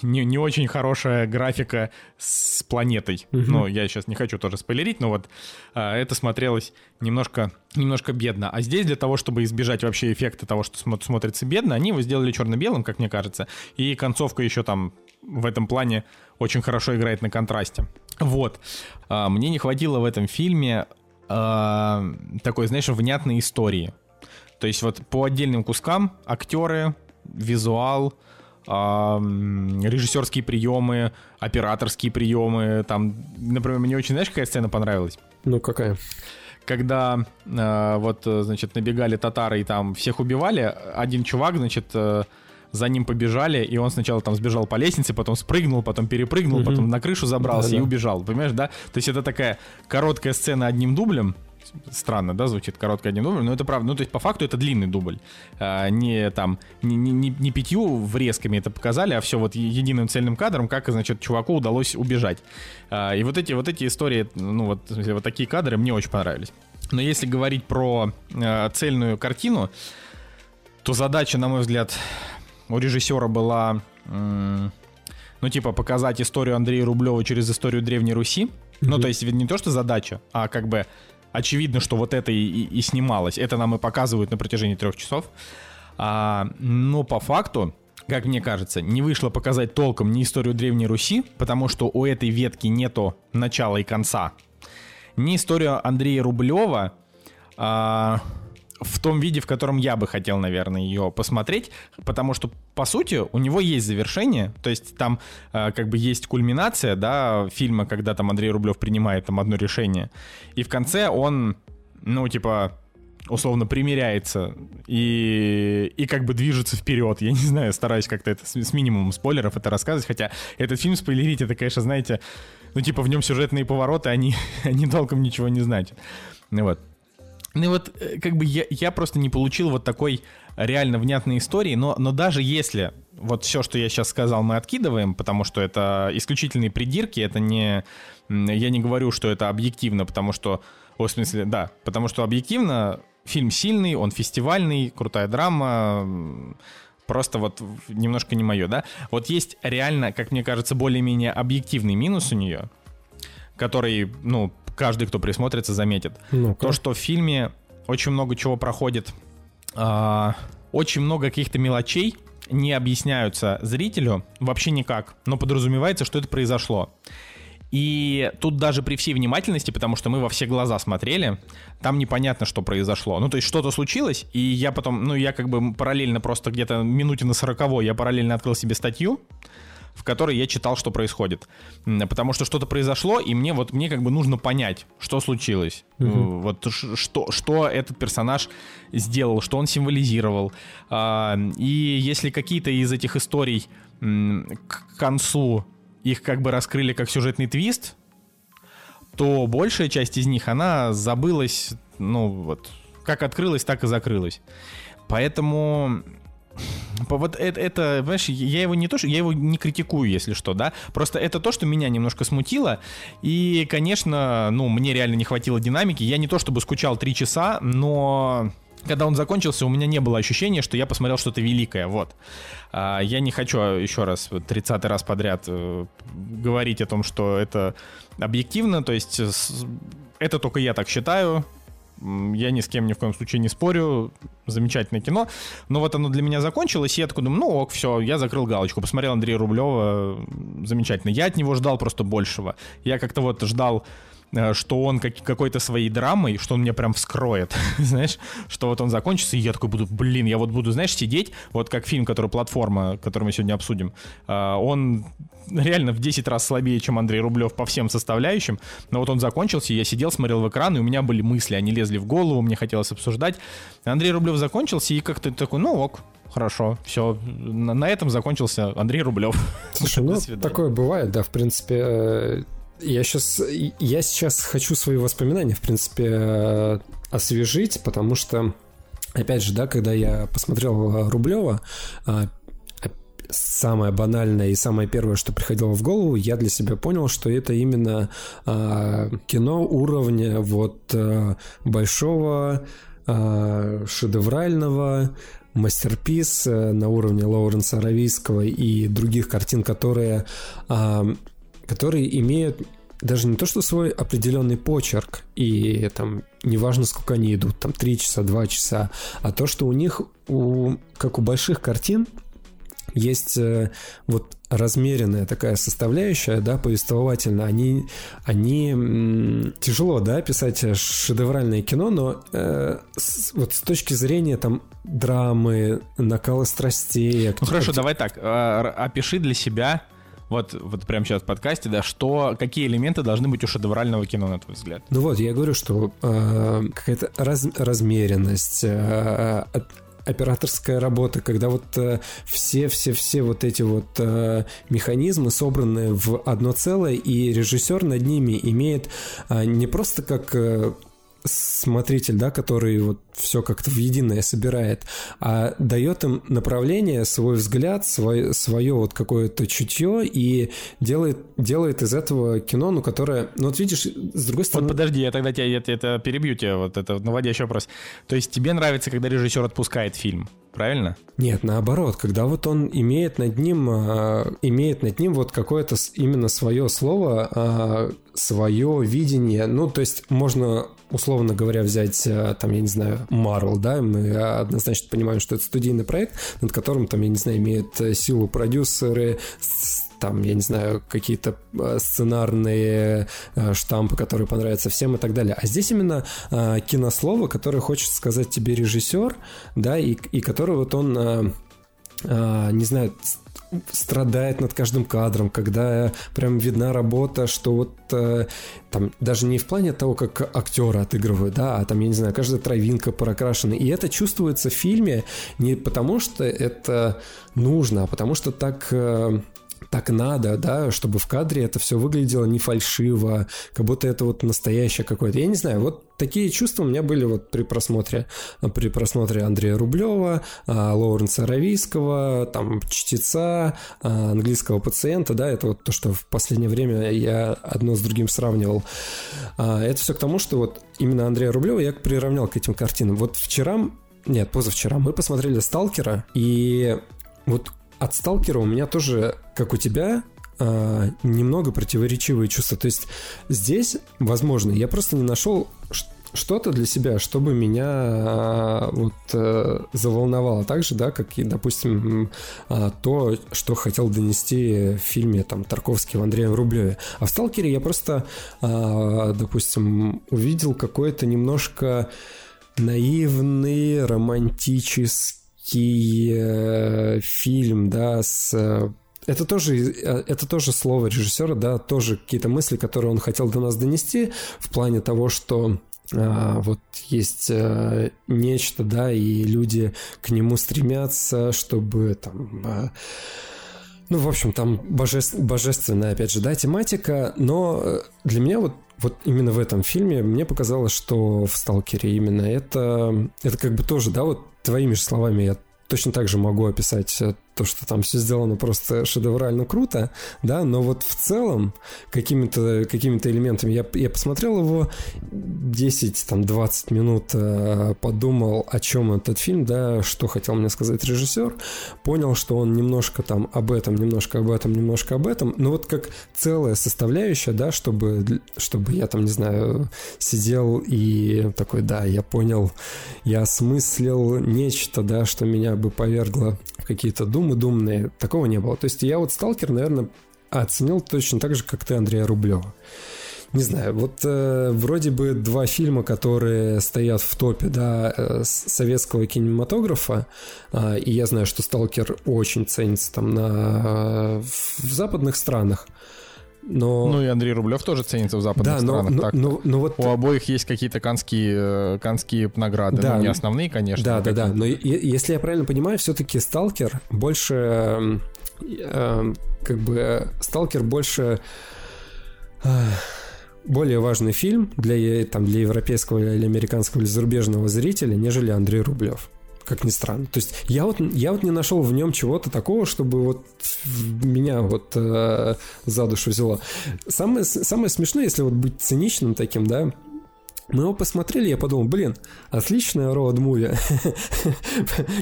не, не очень хорошая графика с планетой. Угу. Ну, я сейчас не хочу тоже спойлерить, но вот а, это смотрелось немножко, немножко бедно. А здесь для того, чтобы избежать вообще эффекта того, что см- смотрится бедно, они его сделали черно-белым, как мне кажется. И концовка еще там в этом плане очень хорошо играет на контрасте. Вот. А, мне не хватило в этом фильме а, такой, знаешь, внятной истории. То есть вот по отдельным кускам актеры, визуал, режиссерские приемы, операторские приемы. Там, например, мне очень, знаешь, какая сцена понравилась? Ну, какая? Когда э, вот, значит, набегали татары и там всех убивали, один чувак, значит, э, за ним побежали, и он сначала там сбежал по лестнице, потом спрыгнул, потом перепрыгнул, угу. потом на крышу забрался да, и да. убежал, понимаешь, да? То есть это такая короткая сцена одним дублем, странно, да, звучит короткий один дубль, но это правда. Ну, то есть, по факту, это длинный дубль. А, не там, не, не, не пятью врезками это показали, а все вот единым цельным кадром, как, значит, чуваку удалось убежать. А, и вот эти, вот эти истории, ну, вот, вот такие кадры мне очень понравились. Но если говорить про а, цельную картину, то задача, на мой взгляд, у режиссера была, ну, типа, показать историю Андрея Рублева через историю Древней Руси. Mm-hmm. Ну, то есть, не то, что задача, а как бы очевидно, что вот это и, и, и снималось. Это нам и показывают на протяжении трех часов. А, но по факту, как мне кажется, не вышло показать толком ни историю Древней Руси, потому что у этой ветки нету начала и конца, ни историю Андрея Рублева, а, в том виде, в котором я бы хотел, наверное, ее посмотреть, потому что, по сути, у него есть завершение, то есть там э, как бы есть кульминация, да, фильма, когда там Андрей Рублев принимает там одно решение, и в конце он, ну, типа, условно примиряется и, и как бы движется вперед. Я не знаю, стараюсь как-то это с, с минимумом спойлеров это рассказывать, хотя этот фильм спойлерить, это, конечно, знаете, ну, типа, в нем сюжетные повороты, они, они [LAUGHS] толком ничего не значат. Ну вот. Ну вот, э, как бы я, я просто не получил вот такой реально внятной истории, но, но даже если вот все, что я сейчас сказал, мы откидываем, потому что это исключительные придирки, это не... Я не говорю, что это объективно, потому что... О, в смысле, да, потому что объективно фильм сильный, он фестивальный, крутая драма, просто вот немножко не мое, да. Вот есть реально, как мне кажется, более-менее объективный минус у нее, который, ну, каждый, кто присмотрится, заметит. Ну-ка. То, что в фильме очень много чего проходит, а, очень много каких-то мелочей не объясняются зрителю вообще никак, но подразумевается, что это произошло. И тут даже при всей внимательности, потому что мы во все глаза смотрели, там непонятно, что произошло. Ну, то есть что-то случилось, и я потом, ну, я как бы параллельно просто где-то минуте на сороковой я параллельно открыл себе статью, в которой я читал, что происходит. Потому что что-то произошло, и мне вот мне как бы нужно понять, что случилось. Мгм. Вот что, что этот персонаж сделал, что он символизировал. А, И если какие-то из этих историй к концу их как бы раскрыли как сюжетный твист, то большая часть из них, она забылась, ну вот, как открылась, так и закрылась. Поэтому по- вот это, это, понимаешь, я его не то, что я его не критикую, если что, да, просто это то, что меня немножко смутило, и, конечно, ну, мне реально не хватило динамики, я не то чтобы скучал три часа, но когда он закончился, у меня не было ощущения, что я посмотрел что-то великое, вот. А, Я не хочу еще раз, вот 30 раз подряд э, говорить о том, что это объективно, то есть это только я так считаю, я ни с кем ни в коем случае не спорю, замечательное кино, но вот оно для меня закончилось, и я такой думаю, ну ок, все, я закрыл галочку, посмотрел Андрея Рублева, замечательно. Я от него ждал просто большего. Я как-то вот ждал э, что он как, какой-то своей драмой, что он меня прям вскроет, [LAUGHS] знаешь, что вот он закончится, и я такой буду, блин, я вот буду, знаешь, сидеть, вот как фильм, который «Платформа», который мы сегодня обсудим, а, он реально в 10 раз слабее, чем Андрей Рублев по всем составляющим, но вот он закончился, я сидел, смотрел в экран, и у меня были мысли, они лезли в голову, мне хотелось обсуждать. Андрей Рублев закончился, и как-то такой, ну ок, хорошо, все, на, на этом закончился Андрей Рублев. [LAUGHS] Слушай, ну такое бывает, да, в принципе. э, Я сейчас, я сейчас хочу свои воспоминания, в принципе, э, освежить, потому что, опять же, да, когда я посмотрел Рублева, самое банальное и самое первое, что приходило в голову, я для себя понял, что это именно а, кино уровня вот а, большого а, шедеврального мастерпис э, на уровне Лоуренса Аравийского и других картин, которые, а, которые имеют даже не то, что свой определенный почерк, и там неважно, сколько они идут, там 3 часа, 2 часа, а то, что у них, у, как у больших картин, есть э, вот размеренная такая составляющая, да, повествовательно. Они, они тяжело, да, писать шедевральное кино, но э, с, вот с точки зрения там драмы, накала страстей. Ну хорошо, давай так, р- опиши для себя, вот, вот прямо сейчас в подкасте, да, что, какие элементы должны быть у шедеврального кино, на твой взгляд? Ну вот, я говорю, что э, какая-то раз- размеренность, э, от- операторская работа, когда вот все-все-все вот эти вот э, механизмы собраны в одно целое, и режиссер над ними имеет э, не просто как э, смотритель, да, который вот все как-то в единое собирает, а дает им направление, свой взгляд, свой, свое вот какое-то чутье и делает, делает из этого кино, ну, которое, ну, вот видишь, с другой стороны... Вот подожди, я тогда тебя это, это перебью тебя, вот это наводящий вопрос. То есть тебе нравится, когда режиссер отпускает фильм, правильно? Нет, наоборот, когда вот он имеет над ним, э, имеет над ним вот какое-то именно свое слово, э, свое видение, ну, то есть можно условно говоря, взять, э, там, я не знаю, Marvel, да, мы однозначно понимаем, что это студийный проект, над которым, там, я не знаю, имеют э, силу продюсеры, там, я не знаю, какие-то э, сценарные штампы, которые понравятся всем и так далее. А здесь именно кинослово, которое хочет сказать тебе режиссер, да, и, и который вот он, не знаю, страдает над каждым кадром, когда прям видна работа, что вот э, там даже не в плане того, как актеры отыгрывают, да, а там, я не знаю, каждая травинка прокрашена. И это чувствуется в фильме не потому, что это нужно, а потому что так... э, так надо, да, чтобы в кадре это все выглядело не фальшиво, как будто это вот настоящее какое-то. Я не знаю, вот такие чувства у меня были вот при просмотре, при просмотре Андрея Рублева, а, Лоуренса Аравийского, там, Чтеца, а, английского пациента, да, это вот то, что в последнее время я одно с другим сравнивал. А, Это все к тому, что вот именно Андрея Рублева я приравнял к этим картинам. Вот вчера нет, позавчера мы посмотрели «Сталкера», и вот от Сталкера у меня тоже, как у тебя, э, немного противоречивые чувства. То есть здесь, возможно, я просто не нашел что-то для себя, чтобы меня а, вот э, заволновало так же, да, как и, допустим, а, то, что хотел донести в фильме там Тарковский в Андреем Рублеве. А в «Сталкере» я просто, а, допустим, увидел какой-то немножко наивный, романтический э, фильм, да, с это тоже, э, это тоже слово режиссера, да, тоже какие-то мысли, которые он хотел до нас донести в плане того, что а, вот есть а, нечто, да, и люди к нему стремятся, чтобы там... А, ну, в общем, там божеств, божественная, опять же, да, тематика, но э, для меня вот вот именно в этом фильме мне показалось, что в «Сталкере» именно это, это как бы тоже, да, вот твоими же словами я точно так же могу описать э, то, что там все сделано просто шедеврально круто, да, но вот в целом какими-то какими элементами я, я посмотрел его 10, там, 20 минут, э, подумал, о чем этот фильм, да, что хотел мне сказать режиссер, понял, что он немножко там об этом, немножко об этом, немножко об этом, но вот как целая составляющая, да, чтобы, чтобы я там, не знаю, сидел и такой, да, я понял, я осмыслил нечто, да, что меня бы повергло в какие-то думы, думные. Такого не было. То есть я вот «Сталкер», наверное, оценил точно так же, как ты, Андрея Рублева. Не знаю, вот э, вроде бы два фильма, которые стоят в топе, да, э, советского кинематографа, э, и я знаю, что «Сталкер» очень ценится там на, э, в западных странах, но... Ну и Андрей Рублев тоже ценится в западных да, странах. Но, так. Но, но вот... У обоих есть какие-то канские, э, канские награды. Да, ну, не основные, конечно. Да, да, да. Но если я правильно понимаю, все-таки Сталкер больше... Э, как бы Сталкер больше... Э, более важный фильм для, там, для европейского или американского или зарубежного зрителя, нежели Андрей Рублев как ни странно. То есть я вот, я вот не нашел в нем чего-то такого, чтобы вот меня вот э, за душу взяло. Самое, самое смешное, если вот быть циничным таким, да, мы его посмотрели, я подумал, блин, отличная роуд-муви,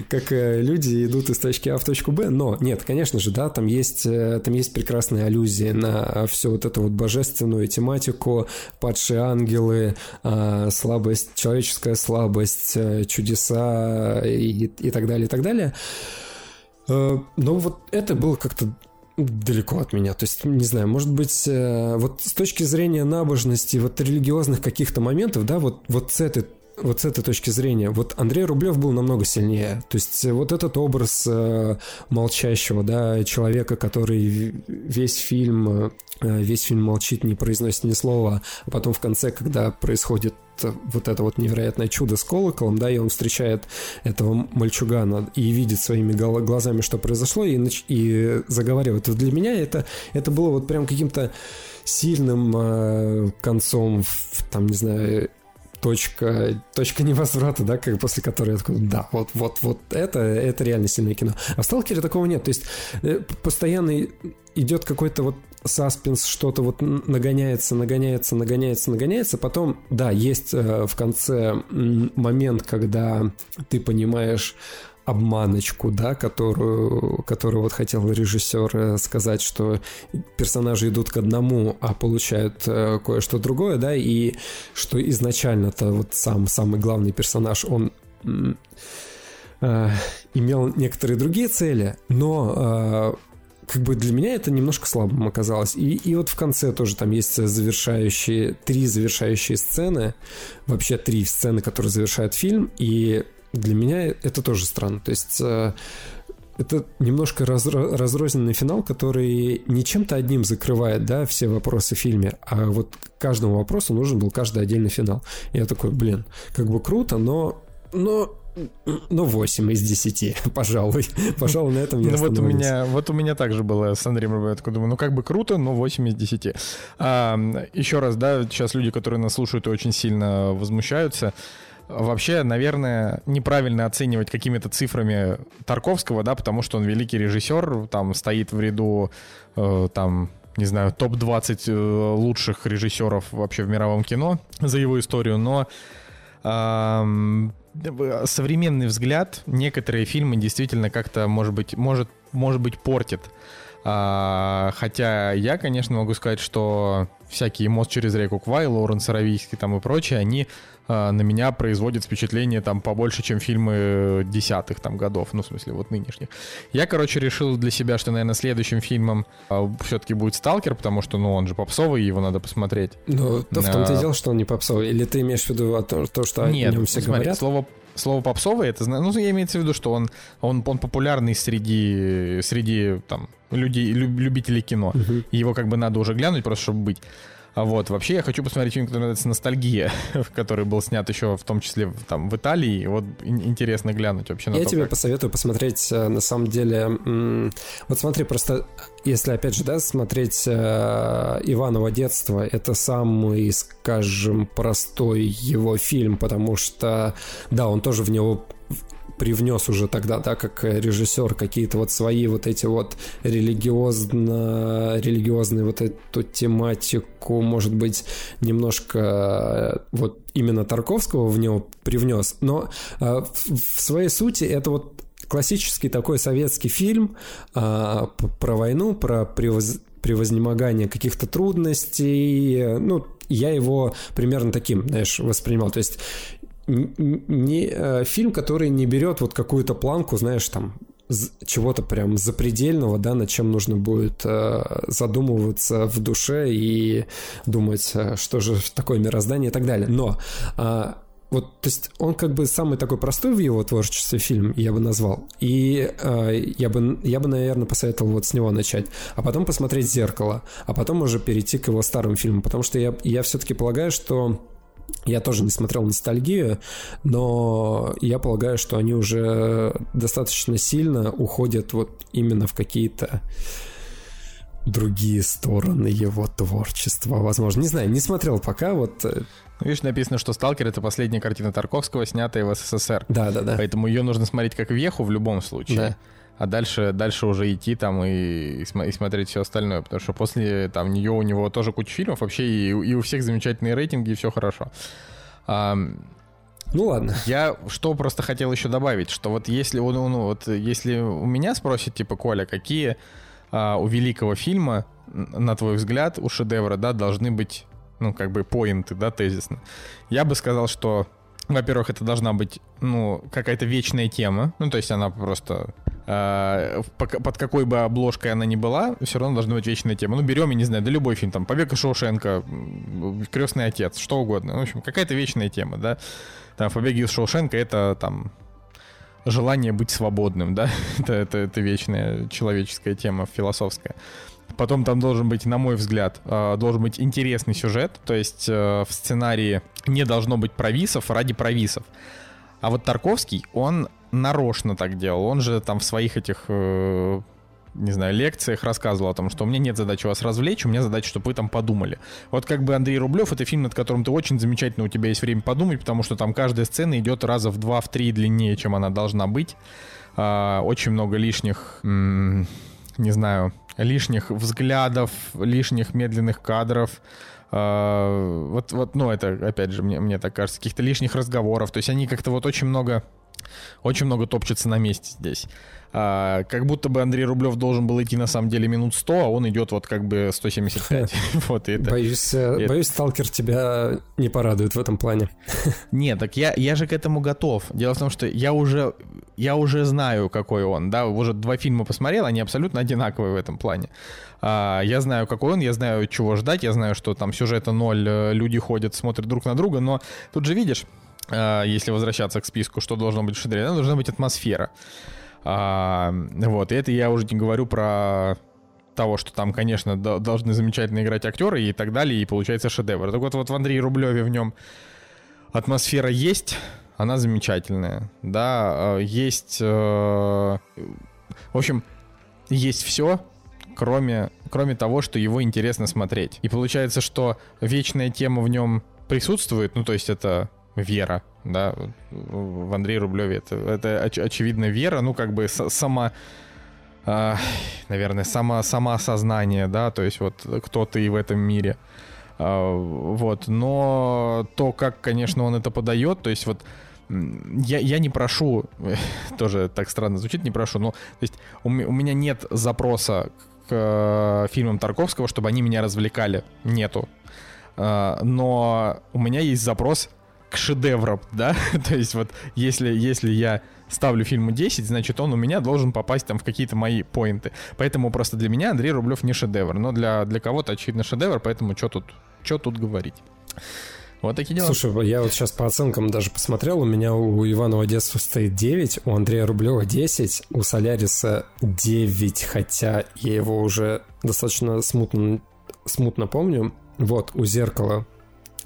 [LAUGHS] как э, люди идут из точки А в точку Б, но нет, конечно же, да, там есть, э, там есть прекрасные аллюзии на всю вот эту вот божественную тематику, падшие ангелы, слабость, человеческая слабость, э, чудеса и, и так далее, и так далее. Но вот это было как-то далеко от меня. То есть, не знаю, может быть, э, вот с точки зрения набожности, вот религиозных каких-то моментов, да, вот, вот с этой вот с этой точки зрения, вот Андрей Рублев был намного сильнее. То есть вот этот образ э, молчащего, да, человека, который весь фильм, э, весь фильм молчит, не произносит ни слова, а потом в конце, когда происходит вот это вот невероятное чудо с колоколом, да, и он встречает этого мальчугана и видит своими глазами, что произошло, и, и заговаривает. Вот для меня это, это было вот прям каким-то сильным э, концом, в, там, не знаю, точка, точка невозврата, да, как после которой я такой, да, вот, вот, вот это, это реально сильное кино. А в Сталкере такого нет, то есть э, постоянно идет какой-то вот саспенс, что-то вот нагоняется, нагоняется, нагоняется, нагоняется. Потом, да, есть э, в конце момент, когда ты понимаешь обманочку, да, которую, которую вот хотел режиссер э, сказать, что персонажи идут к одному, а получают э, кое-что другое, да, и что изначально-то вот сам самый главный персонаж, он э, имел некоторые другие цели, но э, как бы для меня это немножко слабым оказалось. И, и вот в конце тоже там есть завершающие, три завершающие сцены, вообще три сцены, которые завершают фильм, и для меня это тоже странно. То есть э, это немножко разро- разрозненный финал, который не чем-то одним закрывает, да, все вопросы в фильме, а вот каждому вопросу нужен был каждый отдельный финал. Я такой, блин, как бы круто, но, но ну, 8 из 10, [LAUGHS] пожалуй. Пожалуй, на этом я ну, вот у меня Вот у меня также было с Андреем такой думаю, ну, как бы круто, но 8 из 10. А, еще раз, да, сейчас люди, которые нас слушают, очень сильно возмущаются. Вообще, наверное, неправильно оценивать какими-то цифрами Тарковского, да, потому что он великий режиссер, там стоит в ряду, э, там, не знаю, топ-20 э, лучших режиссеров вообще в мировом кино за его историю, но современный взгляд некоторые фильмы действительно как-то, может быть, может, может быть, портит. А, хотя я, конечно, могу сказать, что всякие «Мост через реку Квай», Лоуренс Аравийский там и прочие, они а, на меня производят впечатление там побольше, чем фильмы десятых там годов, ну, в смысле, вот нынешних. Я, короче, решил для себя, что, наверное, следующим фильмом а, все-таки будет «Сталкер», потому что, ну, он же попсовый, его надо посмотреть. Ну, то в том-то и дело, что он не попсовый. Или ты имеешь в виду то, то что Нет, о нем все смотри, говорят? слово слово попсовый, это, ну, я имею в виду, что он, он, он популярный среди, среди там, людей, любителей кино. Угу. Его как бы надо уже глянуть, просто чтобы быть. А вот, вообще я хочу посмотреть фильм, который называется «Ностальгия», [LAUGHS] который был снят еще в том числе там в Италии. Вот интересно глянуть вообще на Я то, тебе как... посоветую посмотреть, э, на самом деле... Вот смотри, просто если, опять же, да, смотреть э, Иваново детство, это самый, скажем, простой его фильм, потому что, да, он тоже в него привнес уже тогда, да, как режиссер какие-то вот свои вот эти вот религиозно, религиозные вот эту тематику, может быть, немножко э, вот именно Тарковского в него привнес, но э, в своей сути это вот классический такой советский фильм э, про войну, про превоз превознемогание каких-то трудностей. Ну, я его примерно таким, знаешь, воспринимал. То есть не э, фильм, который не берет вот какую-то планку, знаешь, там чего-то прям запредельного, да, над чем нужно будет э, задумываться в душе и думать, э, что же такое мироздание и так далее. Но э, вот, то есть он как бы самый такой простой в его творчестве фильм, я бы назвал. И э, я, бы, я бы, наверное, посоветовал вот с него начать. А потом посмотреть «Зеркало». А потом уже перейти к его старым фильмам. Потому что я, я все-таки полагаю, что я тоже не смотрел ностальгию, но я полагаю, что они уже достаточно сильно уходят вот именно в какие-то другие стороны его творчества, возможно. Не знаю, не смотрел пока, вот... Э, ну, видишь, написано, что «Сталкер» — это последняя картина Тарковского, снятая в СССР. Да, да, да. Поэтому ее нужно смотреть как веху в любом случае. Да а дальше, дальше уже идти там и, и, смотреть все остальное, потому что после там нее у него тоже куча фильмов, вообще и, и у всех замечательные рейтинги, и все хорошо. А, ну ладно. Я что просто хотел еще добавить, что вот если, ну, ну, вот если у меня спросят, типа, Коля, какие а, у великого фильма, на твой взгляд, у шедевра, да, должны быть, ну, как бы, поинты, да, тезисно. Я бы сказал, что во-первых, это должна быть, ну, какая-то вечная тема. Ну, то есть она просто э, под какой бы обложкой она ни была, все равно должна быть вечная тема. Ну, берем, я не знаю, да любой фильм, там, «Побег из Шоушенка», «Крестный отец», что угодно. В общем, какая-то вечная тема, да. Там, в «Побеге из Шоушенка» это, там, желание быть свободным, да, [LAUGHS] это, это, это вечная человеческая тема, философская. Потом там должен быть, на мой взгляд, э, должен быть интересный сюжет, то есть э, в сценарии не должно быть провисов ради провисов. А вот Тарковский, он нарочно так делал. Он же там в своих этих, э, не знаю, лекциях рассказывал о том, что у меня нет задачи вас развлечь, у меня задача, чтобы вы там подумали. Вот как бы Андрей Рублев, это фильм, над которым ты очень замечательно, у тебя есть время подумать, потому что там каждая сцена идет раза в два, в три длиннее, чем она должна быть. Э, очень много лишних, не знаю, лишних взглядов, лишних медленных кадров. Uh, вот, вот, ну, это, опять же, мне, мне так кажется, каких-то лишних разговоров. То есть они как-то вот очень много очень много топчется на месте здесь. А, как будто бы Андрей Рублев должен был идти на самом деле минут 100, а он идет вот как бы 175. [LAUGHS] вот это. Боюсь, э, боюсь, сталкер тебя не порадует в этом плане. [LAUGHS] Нет, так я, я же к этому готов. Дело в том, что я уже, я уже знаю, какой он. Да, уже два фильма посмотрел, они абсолютно одинаковые в этом плане. А, я знаю, какой он, я знаю, чего ждать, я знаю, что там сюжета ноль, э, люди ходят, смотрят друг на друга, но тут же видишь, если возвращаться к списку, что должно быть в шедевре, должна быть атмосфера. А, вот, и это я уже не говорю про того, что там, конечно, должны замечательно играть актеры и так далее, и получается шедевр. Так вот, вот в Андрее Рублеве в нем атмосфера есть, она замечательная, да, а, есть, э, в общем, есть все, кроме, кроме того, что его интересно смотреть. И получается, что вечная тема в нем присутствует, ну, то есть это вера, да, в Андрее Рублеве это, это оч- очевидно вера, ну, как бы сама, э, наверное, само, самоосознание, да, то есть вот кто ты в этом мире, э, вот, но то, как, конечно, он это подает, то есть вот я, я не прошу, [LAUGHS] тоже так странно звучит, не прошу, но то есть у, у меня нет запроса к э, фильмам Тарковского, чтобы они меня развлекали. Нету. Э, но у меня есть запрос к шедеврам, да? [LAUGHS] То есть вот если, если я ставлю фильму 10, значит он у меня должен попасть там в какие-то мои поинты. Поэтому просто для меня Андрей Рублев не шедевр. Но для, для кого-то, очевидно, шедевр, поэтому что тут, что тут говорить. Вот такие дела. Слушай, я вот сейчас по оценкам даже посмотрел, у меня у Иванова детства стоит 9, у Андрея Рублева 10, у Соляриса 9, хотя я его уже достаточно смутно, смутно помню. Вот, у Зеркала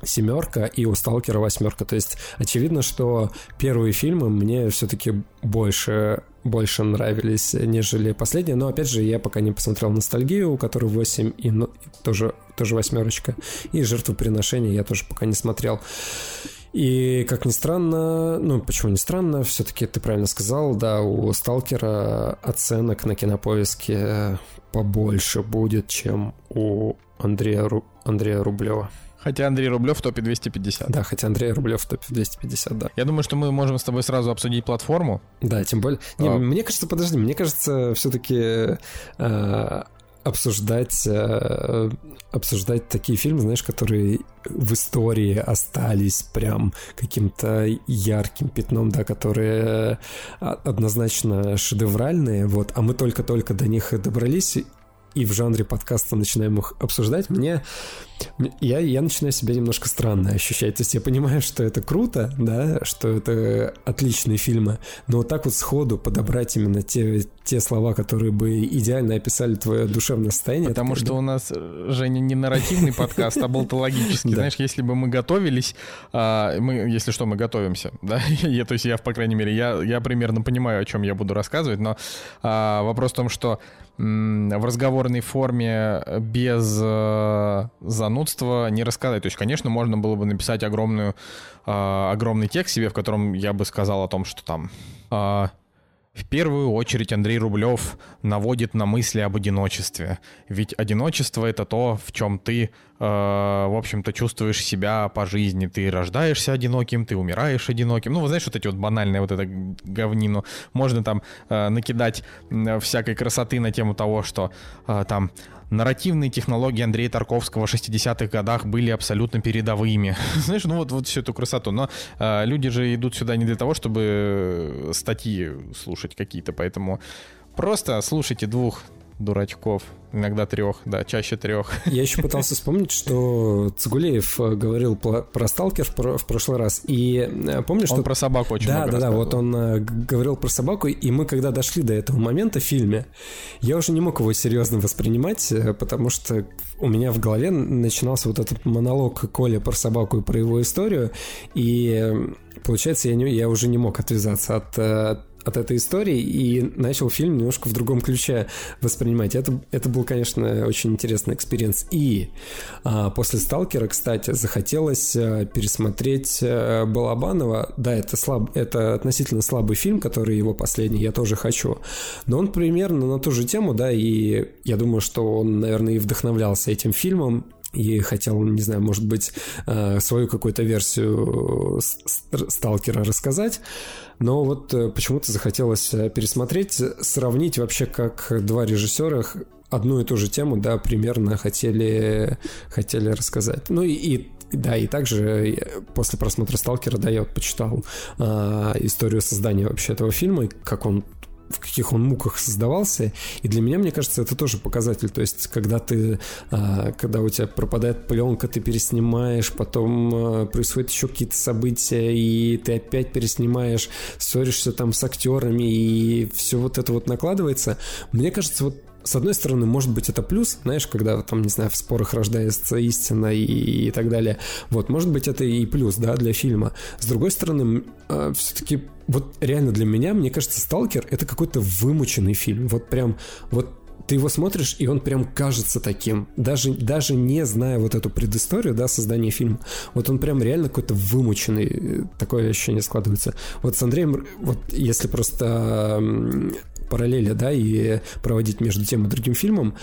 семерка и у Сталкера восьмерка. То есть очевидно, что первые фильмы мне все-таки больше больше нравились, нежели последние. Но опять же, я пока не посмотрел ностальгию, у которой 8 и ну, тоже, тоже восьмерочка. И жертвоприношение я тоже пока не смотрел. И, как ни странно, ну, почему не странно, все-таки ты правильно сказал, да, у Сталкера оценок на кинопоиске побольше будет, чем у Андрея, Ру... Андрея Рублева. Хотя Андрей Рублев в топе 250. Да, хотя Андрей Рублев в топе 250, да. Я думаю, что мы можем с тобой сразу обсудить платформу. Да, тем более... Не, а... Мне кажется, подожди, мне кажется, все-таки э, обсуждать, э, обсуждать такие фильмы, знаешь, которые в истории остались прям каким-то ярким пятном, да, которые однозначно шедевральные, вот, а мы только-только до них добрались, и в жанре подкаста начинаем их обсуждать, мне я, я начинаю себя немножко странно ощущать. То есть я понимаю, что это круто, да, что это отличные фильмы, но вот так вот сходу подобрать именно те, те слова, которые бы идеально описали твое душевное состояние. Потому что у нас, э, Женя, не нарративный подкаст, а болтологический. [LAUGHS] Знаешь, если бы мы готовились, а, мы, если что, мы готовимся, [LAUGHS] да, то есть я, по крайней мере, я, я примерно понимаю, о чем я буду рассказывать, но а, вопрос в том, что в разговорной форме без э, занудства не рассказать. То есть, конечно, можно было бы написать огромную, э, огромный текст себе, в котором я бы сказал о том, что там... Э, в первую очередь Андрей Рублев наводит на мысли об одиночестве. Ведь одиночество это то, в чем ты, в общем-то, чувствуешь себя по жизни. Ты рождаешься одиноким, ты умираешь одиноким. Ну, вы знаешь, вот эти вот банальные вот это говнину. Можно там э, накидать э, всякой красоты на тему того, что э, там нарративные технологии Андрея Тарковского в 60-х годах были абсолютно передовыми. [LAUGHS] Знаешь, ну вот, вот всю эту красоту. Но э, люди же идут сюда не для того, чтобы статьи слушать какие-то, поэтому просто слушайте двух дурачков Иногда трех, да, чаще трех. [LAUGHS] Я еще пытался вспомнить, что Цигулеев э, говорил про, Сталкер в, прошлый раз. И э, помнишь, что... Он про собаку очень да, Да, да, вот он э, говорил про собаку, и мы, когда дошли до этого момента в фильме, я уже не мог его серьезно воспринимать, потому что у меня в голове начинался вот этот монолог Коля про собаку и про его историю, и получается, я, не, я уже не мог отвязаться от от этой истории и начал фильм немножко в другом ключе воспринимать. Это, это был, конечно, очень интересный experience. И а, после «Сталкера», кстати, захотелось а, пересмотреть а, Балабанова. Да, это, слаб, это относительно слабый фильм, который его последний, я тоже хочу. Но он примерно на ту же тему, да, и я думаю, что он, наверное, и вдохновлялся этим фильмом, и хотел, не знаю, может быть, а, свою какую-то версию сталкера рассказать. Но вот э, почему-то захотелось э, пересмотреть, сравнить вообще, как два режиссера одну и ту же тему, да, примерно хотели, хотели рассказать. Ну и, и да, и также э, после просмотра «Сталкера», да, я вот почитал э, историю создания вообще этого фильма, как он в каких он муках создавался. И для меня, мне кажется, это тоже показатель. То есть, когда ты, а, когда у тебя пропадает пленка, ты переснимаешь, потом а, происходят еще какие-то события, и ты опять переснимаешь, ссоришься там с актерами, и все вот это вот накладывается. Мне кажется, вот с одной стороны, может быть, это плюс, знаешь, когда там, не знаю, в спорах рождается истина и, и так далее. Вот, может быть, это и плюс, да, для фильма. С другой стороны, э, все-таки вот реально для меня, мне кажется, «Сталкер» — это какой-то вымученный фильм. Вот прям, вот ты его смотришь, и он прям кажется таким. Даже, даже не зная вот эту предысторию, да, создания фильма. Вот он прям реально какой-то вымученный. Такое ощущение складывается. Вот с Андреем, вот если просто параллели, да, и проводить между тем и другим фильмом,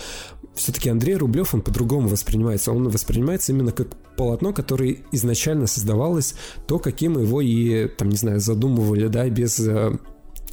все-таки Андрей Рублев, он по-другому воспринимается. Он воспринимается именно как полотно, которое изначально создавалось, то, каким его и, там, не знаю, задумывали, да, без э,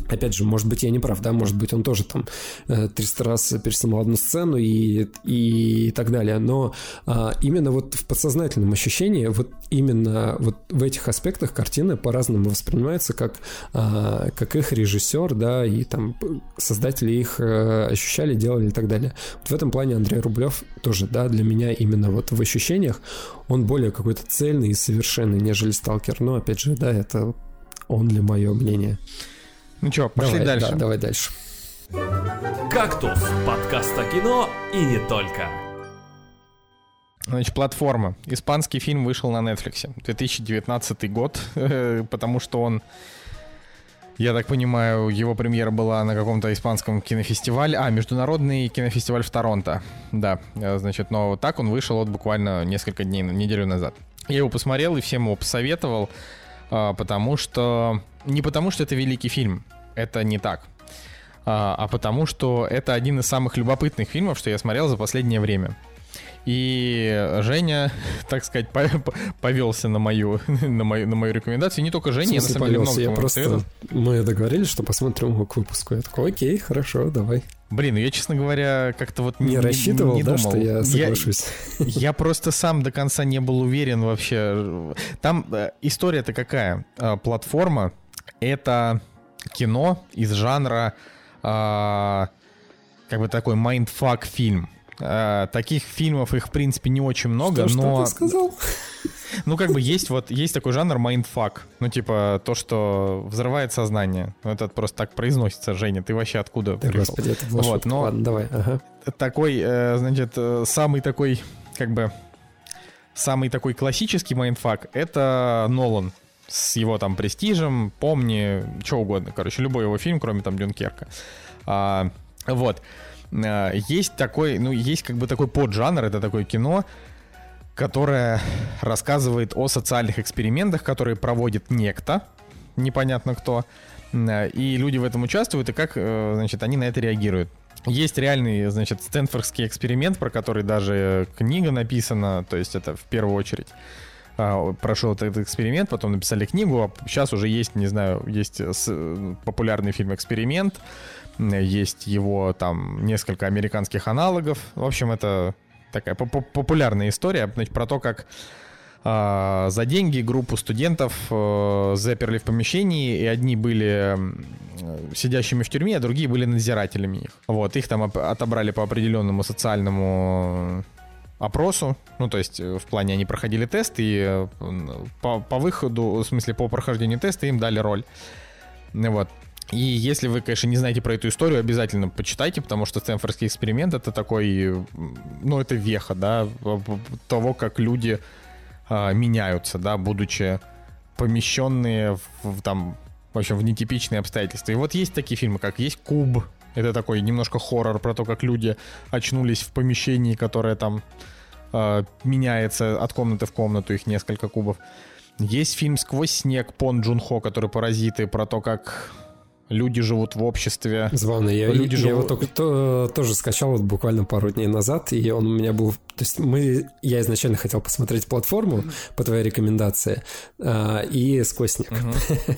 Опять же, может быть, я не прав, да, может быть, он тоже там 300 э, раз переснимал одну сцену и, и так далее, но а, именно вот в подсознательном ощущении, вот именно вот в этих аспектах картины по-разному воспринимаются, как, а, как их режиссер, да, и там создатели их а, ощущали, делали и так далее. Вот в этом плане Андрей Рублев тоже, да, для меня именно вот в ощущениях он более какой-то цельный и совершенный, нежели Сталкер, но, опять же, да, это он ли мое мнение. Ну что, пошли давай, дальше. Да, давай дальше. «Кактус» — подкаст о кино и не только. Значит, платформа. Испанский фильм вышел на Netflix. 2019 год, потому что он, я так понимаю, его премьера была на каком-то испанском кинофестивале. А, международный кинофестиваль в Торонто. Да, значит, но так он вышел вот буквально несколько дней, неделю назад. Я его посмотрел и всем его посоветовал, а, потому что не потому, что это великий фильм, это не так, а, а потому, что это один из самых любопытных фильмов, что я смотрел за последнее время. И Женя, [LAUGHS] так сказать, повелся на мою, [LAUGHS] на мою, на мою рекомендацию. Не только Женя, я на самом деле много я просто... Мы договорились, что посмотрим его к выпуску. Я такой, окей, хорошо, давай. Блин, ну я, честно говоря, как-то вот не, не рассчитывал, не, не да, думал. что я соглашусь. Я, я просто сам до конца не был уверен вообще. Там э, история-то какая? Э, платформа это кино из жанра э, как бы такой mindfuck фильм. Э, таких фильмов их в принципе не очень много, что, но. Что ты сказал? [LAUGHS] Ну, как бы есть вот есть такой жанр mindfuck. Ну, типа, то, что взрывает сознание. Ну, это просто так произносится, Женя. Ты вообще откуда да, пришел? Господи, это была вот, но Ладно, давай. Ага. Такой, э, значит, э, самый такой, как бы, самый такой классический mindfuck — это Нолан с его там престижем, помни, что угодно, короче, любой его фильм, кроме там Дюнкерка. А, вот. А, есть такой, ну, есть как бы такой поджанр, это такое кино, которое рассказывает о социальных экспериментах, которые проводит некто, непонятно кто, и люди в этом участвуют, и как, э, значит, они на это реагируют. Есть реальный, значит, Стэнфордский эксперимент, про который даже книга написана, то есть это в первую очередь а, прошел этот эксперимент, потом написали книгу, а сейчас уже есть, не знаю, есть популярный фильм «Эксперимент», есть его там несколько американских аналогов. В общем, это такая популярная история значит, про то, как э, за деньги группу студентов э, заперли в помещении, и одни были э, сидящими в тюрьме, а другие были надзирателями их. Вот, их там отобрали по определенному социальному опросу, ну, то есть э, в плане они проходили тест, и э, по, по выходу, в смысле по прохождению теста им дали роль. Вот. И если вы, конечно, не знаете про эту историю, обязательно почитайте, потому что Стэнфордский эксперимент это такой, ну, это веха, да, того, как люди а, меняются, да, будучи помещенные в, в там, в общем, в нетипичные обстоятельства. И вот есть такие фильмы, как есть Куб, это такой немножко хоррор про то, как люди очнулись в помещении, которое там э, меняется от комнаты в комнату, их несколько кубов. Есть фильм «Сквозь снег» Пон Джун Хо, который «Паразиты», про то, как люди живут в обществе. Забавно, я, люди я, живут... его только то, тоже скачал вот буквально пару дней назад, и он у меня был... То есть мы... Я изначально хотел посмотреть платформу по твоей рекомендации, э, и «Сквозь снег». Угу. [LAUGHS]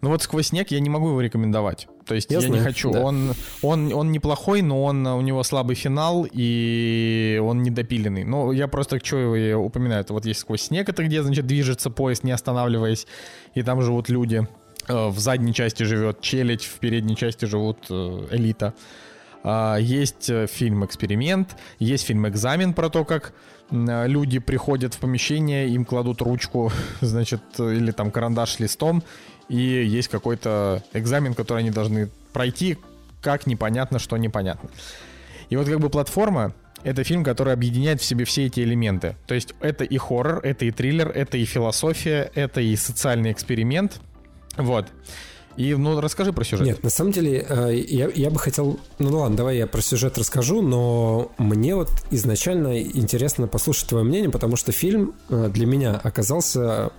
Ну вот «Сквозь снег» я не могу его рекомендовать. То есть я, я знаю, не хочу. Да. Он, он, он неплохой, но он, у него слабый финал, и он недопиленный. Но я просто что его упоминаю. Это вот есть «Сквозь снег», это где, значит, движется поезд, не останавливаясь, и там живут люди. Э, в задней части живет челядь, в передней части живут э, элита. А, есть э, фильм «Эксперимент», есть фильм «Экзамен» про то, как люди приходят в помещение, им кладут ручку, [LAUGHS] значит, или там карандаш с листом, и есть какой-то экзамен, который они должны пройти, как непонятно, что непонятно. И вот как бы платформа — это фильм, который объединяет в себе все эти элементы. То есть это и хоррор, это и триллер, это и философия, это и социальный эксперимент. Вот. И, ну, расскажи про сюжет. Нет, на самом деле, э, я, я бы хотел... Ну, ну ладно, давай я про сюжет расскажу, но мне вот изначально интересно послушать твое мнение, потому что фильм э, для меня оказался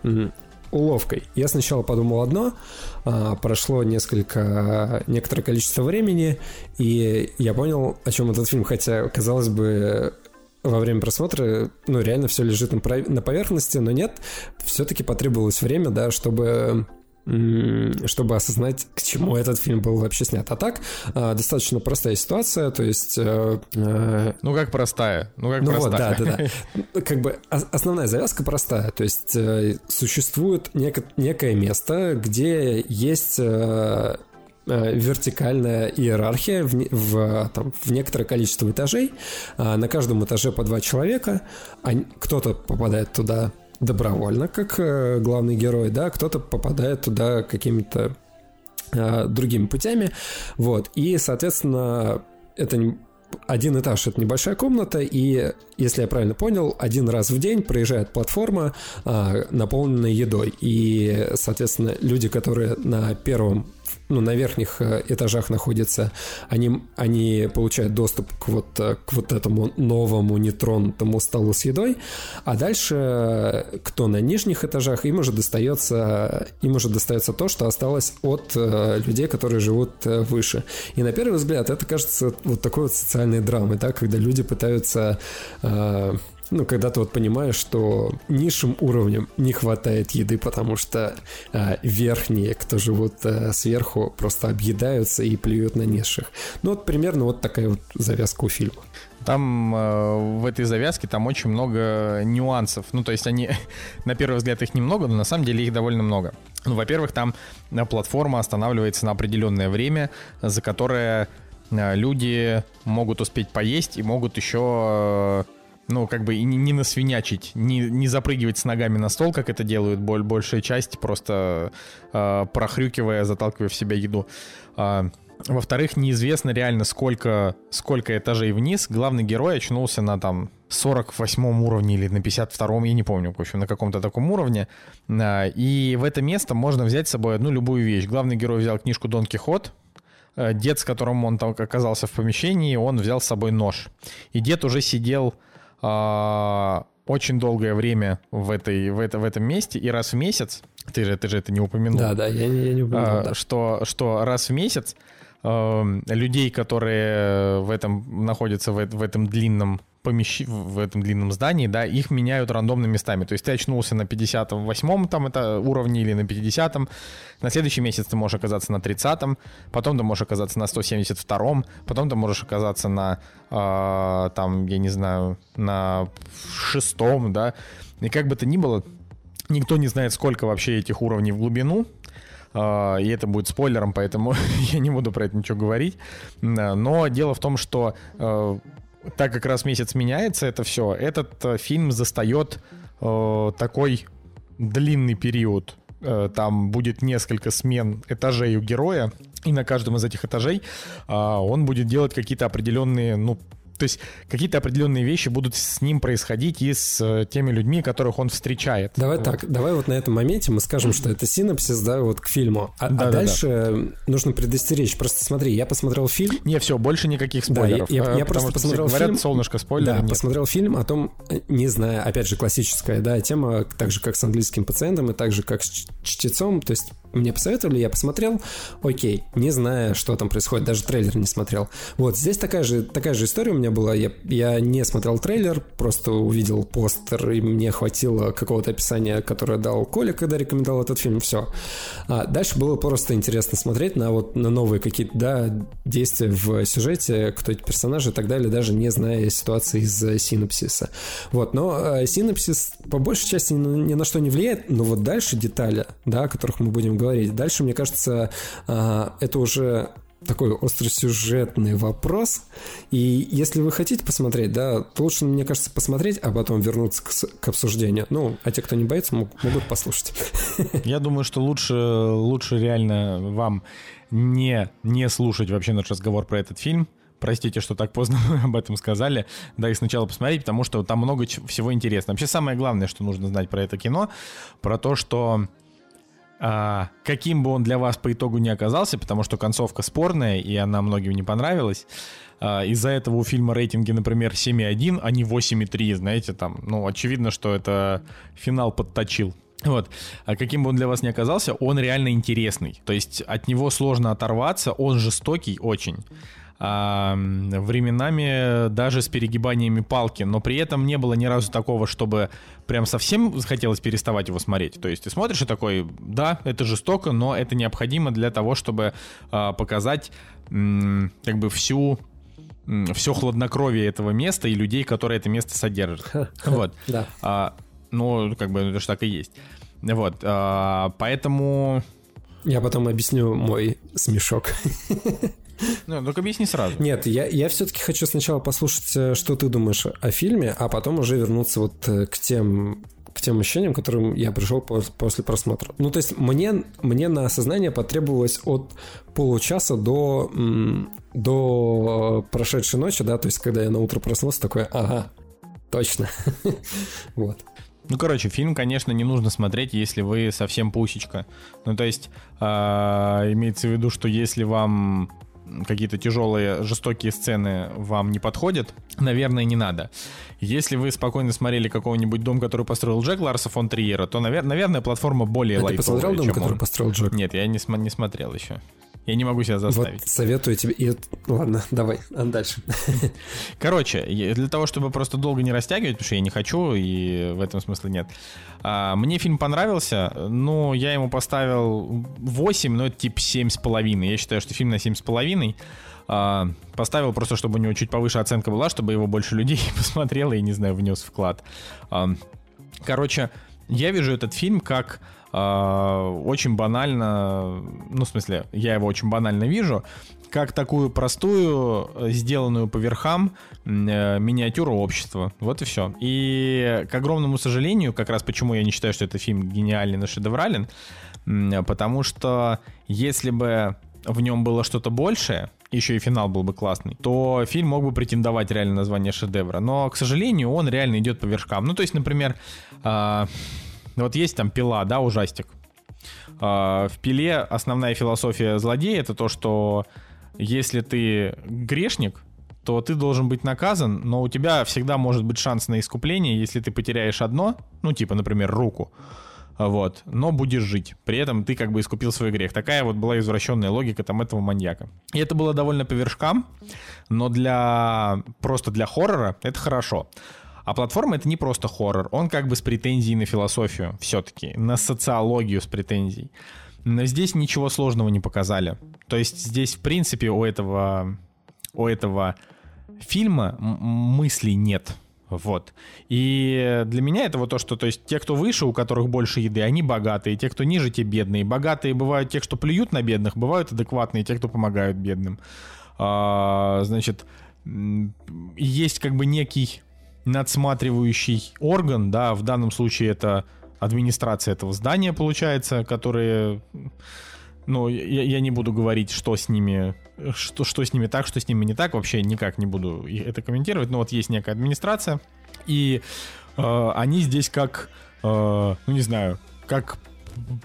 уловкой. Я сначала подумал одно, а, прошло несколько, некоторое количество времени, и я понял, о чем этот фильм, хотя, казалось бы, во время просмотра, ну, реально все лежит на, на поверхности, но нет, все-таки потребовалось время, да, чтобы чтобы осознать, к чему этот фильм был вообще снят. А так, а, достаточно простая ситуация, то есть... Э, э, ну, как простая. Ну, как ну простая. вот, да, да, да. [LAUGHS] Как бы основная завязка простая, то есть э, существует некое место, где есть вертикальная иерархия в, в, там, в некоторое количество этажей. На каждом этаже по два человека. Кто-то попадает туда добровольно, как э, главный герой, да, кто-то попадает туда какими-то э, другими путями, вот, и, соответственно, это один этаж это небольшая комната, и, если я правильно понял, один раз в день проезжает платформа, э, наполненная едой. И, соответственно, люди, которые на первом ну, на верхних э, этажах находятся, они, они получают доступ к вот, э, к вот этому новому нетронутому столу с едой, а дальше э, кто на нижних этажах, им уже достается, им уже достается то, что осталось от людей, которые живут выше. И на первый взгляд это кажется вот такой вот социальной драмой, да, когда люди пытаются ну, когда ты вот понимаешь, что низшим уровнем не хватает еды, потому что э, верхние, кто живут э, сверху, просто объедаются и плюют на низших. Ну, вот примерно вот такая вот завязка у фильма. Там э, в этой завязке там очень много нюансов. Ну, то есть они, [LAUGHS] на первый взгляд, их немного, но на самом деле их довольно много. Ну, во-первых, там платформа останавливается на определенное время, за которое люди могут успеть поесть и могут еще ну, как бы и не, не насвинячить, не, не запрыгивать с ногами на стол, как это делают боль, большая часть, просто э, прохрюкивая, заталкивая в себя еду. Э, во-вторых, неизвестно реально, сколько, сколько этажей вниз. Главный герой очнулся на там 48 уровне или на 52-м, я не помню, в общем, на каком-то таком уровне. И в это место можно взять с собой одну любую вещь. Главный герой взял книжку Дон Кихот, дед, с которым он там оказался в помещении, он взял с собой нож. И дед уже сидел а, очень долгое время в, этой, в, это, в этом месте, и раз в месяц, ты же, ты же это не упомянул. Да, да, я, я не упомянул, а, да. Что, что раз в месяц э, людей, которые в этом находятся в, в этом длинном помещ... в этом длинном здании, да, их меняют рандомными местами. То есть ты очнулся на 58-м там это уровне или на 50-м, на следующий месяц ты можешь оказаться на 30-м, потом ты можешь оказаться на 172-м, потом ты можешь оказаться на, э, там, я не знаю, на шестом, да. И как бы то ни было, никто не знает, сколько вообще этих уровней в глубину, а, и это будет спойлером, поэтому [LAUGHS] я не буду про это ничего говорить. Но дело в том, что э, так как раз месяц меняется это все, этот э, фильм застает э, такой длинный период. Э, там будет несколько смен этажей у героя, и на каждом из этих этажей э, он будет делать какие-то определенные, ну, то есть какие-то определенные вещи будут с ним происходить и с э, теми людьми, которых он встречает. Давай вот. так, давай вот на этом моменте мы скажем, что это синапсис, да, вот к фильму. А, да, а да, дальше да. нужно предостеречь. Просто смотри, я посмотрел фильм. Не, все, больше никаких спойлеров. Да, я, я, я просто посмотрел говорят, фильм. солнышко спойлеры. Да, нет. посмотрел фильм о том, не знаю, опять же классическая, да, тема, так же как с английским пациентом и так же как с чтецом. То есть мне посоветовали, я посмотрел, окей, не зная, что там происходит, даже трейлер не смотрел. Вот здесь такая же такая же история у меня была. Я, я не смотрел трейлер, просто увидел постер, и мне хватило какого-то описания, которое дал Коля, когда рекомендовал этот фильм, все. А дальше было просто интересно смотреть на вот на новые какие-то, да, действия в сюжете, кто эти персонажи и так далее, даже не зная ситуации из синопсиса. Вот, но э, синопсис по большей части ни, ни на что не влияет, но вот дальше детали, да, о которых мы будем говорить, дальше, мне кажется, э, это уже такой остросюжетный вопрос. И если вы хотите посмотреть, да, то лучше, мне кажется, посмотреть, а потом вернуться к, к обсуждению. Ну, а те, кто не боится, могут, могут послушать. [LAUGHS] Я думаю, что лучше, лучше реально вам не, не слушать вообще наш разговор про этот фильм. Простите, что так поздно [LAUGHS] мы об этом сказали. Да, и сначала посмотреть, потому что там много всего интересного. Вообще самое главное, что нужно знать про это кино, про то, что а, каким бы он для вас по итогу не оказался, потому что концовка спорная, и она многим не понравилась. А, из-за этого у фильма рейтинги, например, 7,1, а не 8,3, знаете, там, ну, очевидно, что это финал подточил. Вот. А каким бы он для вас ни оказался, он реально интересный. То есть от него сложно оторваться, он жестокий очень. А, временами даже с перегибаниями палки, но при этом не было ни разу такого, чтобы прям совсем захотелось переставать его смотреть. То есть ты смотришь и такой, да, это жестоко, но это необходимо для того, чтобы а, показать м, как бы всю все хладнокровие этого места и людей, которые это место содержат. Вот. Да. А, ну, как бы это же так и есть. Вот. А, поэтому... Я потом объясню мой смешок. [LAUGHS] [LAUGHS] Ну, только объясни сразу. Нет, я, я все-таки хочу сначала послушать, э, что ты думаешь о фильме, а потом уже вернуться вот э, к тем к тем ощущениям, к которым я пришел после просмотра. Ну, то есть мне, мне на осознание потребовалось от получаса до, до прошедшей ночи, да, то есть когда я на утро проснулся, такой, ага, точно. [LAUGHS] вот. Ну, короче, фильм, конечно, не нужно смотреть, если вы совсем пусечка. Ну, то есть, э, имеется в виду, что если вам какие-то тяжелые, жестокие сцены вам не подходят, наверное, не надо. Если вы спокойно смотрели какой-нибудь дом, который построил Джек Ларса фон Триера, то, наверное, платформа более а лайтовая, ты посмотрел дом, который он. построил Джек? Нет, я не, см- не смотрел еще. Я не могу себя заставить. Вот советую тебе. И... Ладно, [LAUGHS] давай, а дальше. [LAUGHS] Короче, для того, чтобы просто долго не растягивать, потому что я не хочу, и в этом смысла нет. А, мне фильм понравился, но я ему поставил 8, но это типа 7,5. Я считаю, что фильм на 7,5. А, поставил просто, чтобы у него чуть повыше оценка была, чтобы его больше людей [LAUGHS] посмотрело и, не знаю, внес вклад. А, короче, я вижу этот фильм как очень банально, ну, в смысле, я его очень банально вижу, как такую простую, сделанную по верхам э, миниатюру общества. Вот и все. И, к огромному сожалению, как раз почему я не считаю, что это фильм гениальный, но шедеврален, потому что если бы в нем было что-то большее, еще и финал был бы классный, то фильм мог бы претендовать реально на название шедевра. Но, к сожалению, он реально идет по верхам. Ну, то есть, например, ну, вот есть там пила, да, ужастик. А, в пиле основная философия злодея это то, что если ты грешник, то ты должен быть наказан, но у тебя всегда может быть шанс на искупление, если ты потеряешь одно, ну, типа, например, руку, вот, но будешь жить. При этом ты как бы искупил свой грех. Такая вот была извращенная логика там этого маньяка. И это было довольно по вершкам, но для просто для хоррора это хорошо. А платформа это не просто хоррор, он как бы с претензией на философию все-таки, на социологию с претензией. Но здесь ничего сложного не показали. То есть здесь, в принципе, у этого, у этого фильма мыслей нет. Вот. И для меня это вот то, что, то есть, те, кто выше, у которых больше еды, они богатые, те, кто ниже, те бедные. Богатые бывают те, что плюют на бедных, бывают адекватные те, кто помогают бедным. А, значит, есть как бы некий надсматривающий орган, да, в данном случае это администрация этого здания, получается, которые, ну, я, я не буду говорить, что с ними, что, что с ними так, что с ними не так, вообще никак не буду это комментировать, но вот есть некая администрация, и э, они здесь как, э, ну, не знаю, как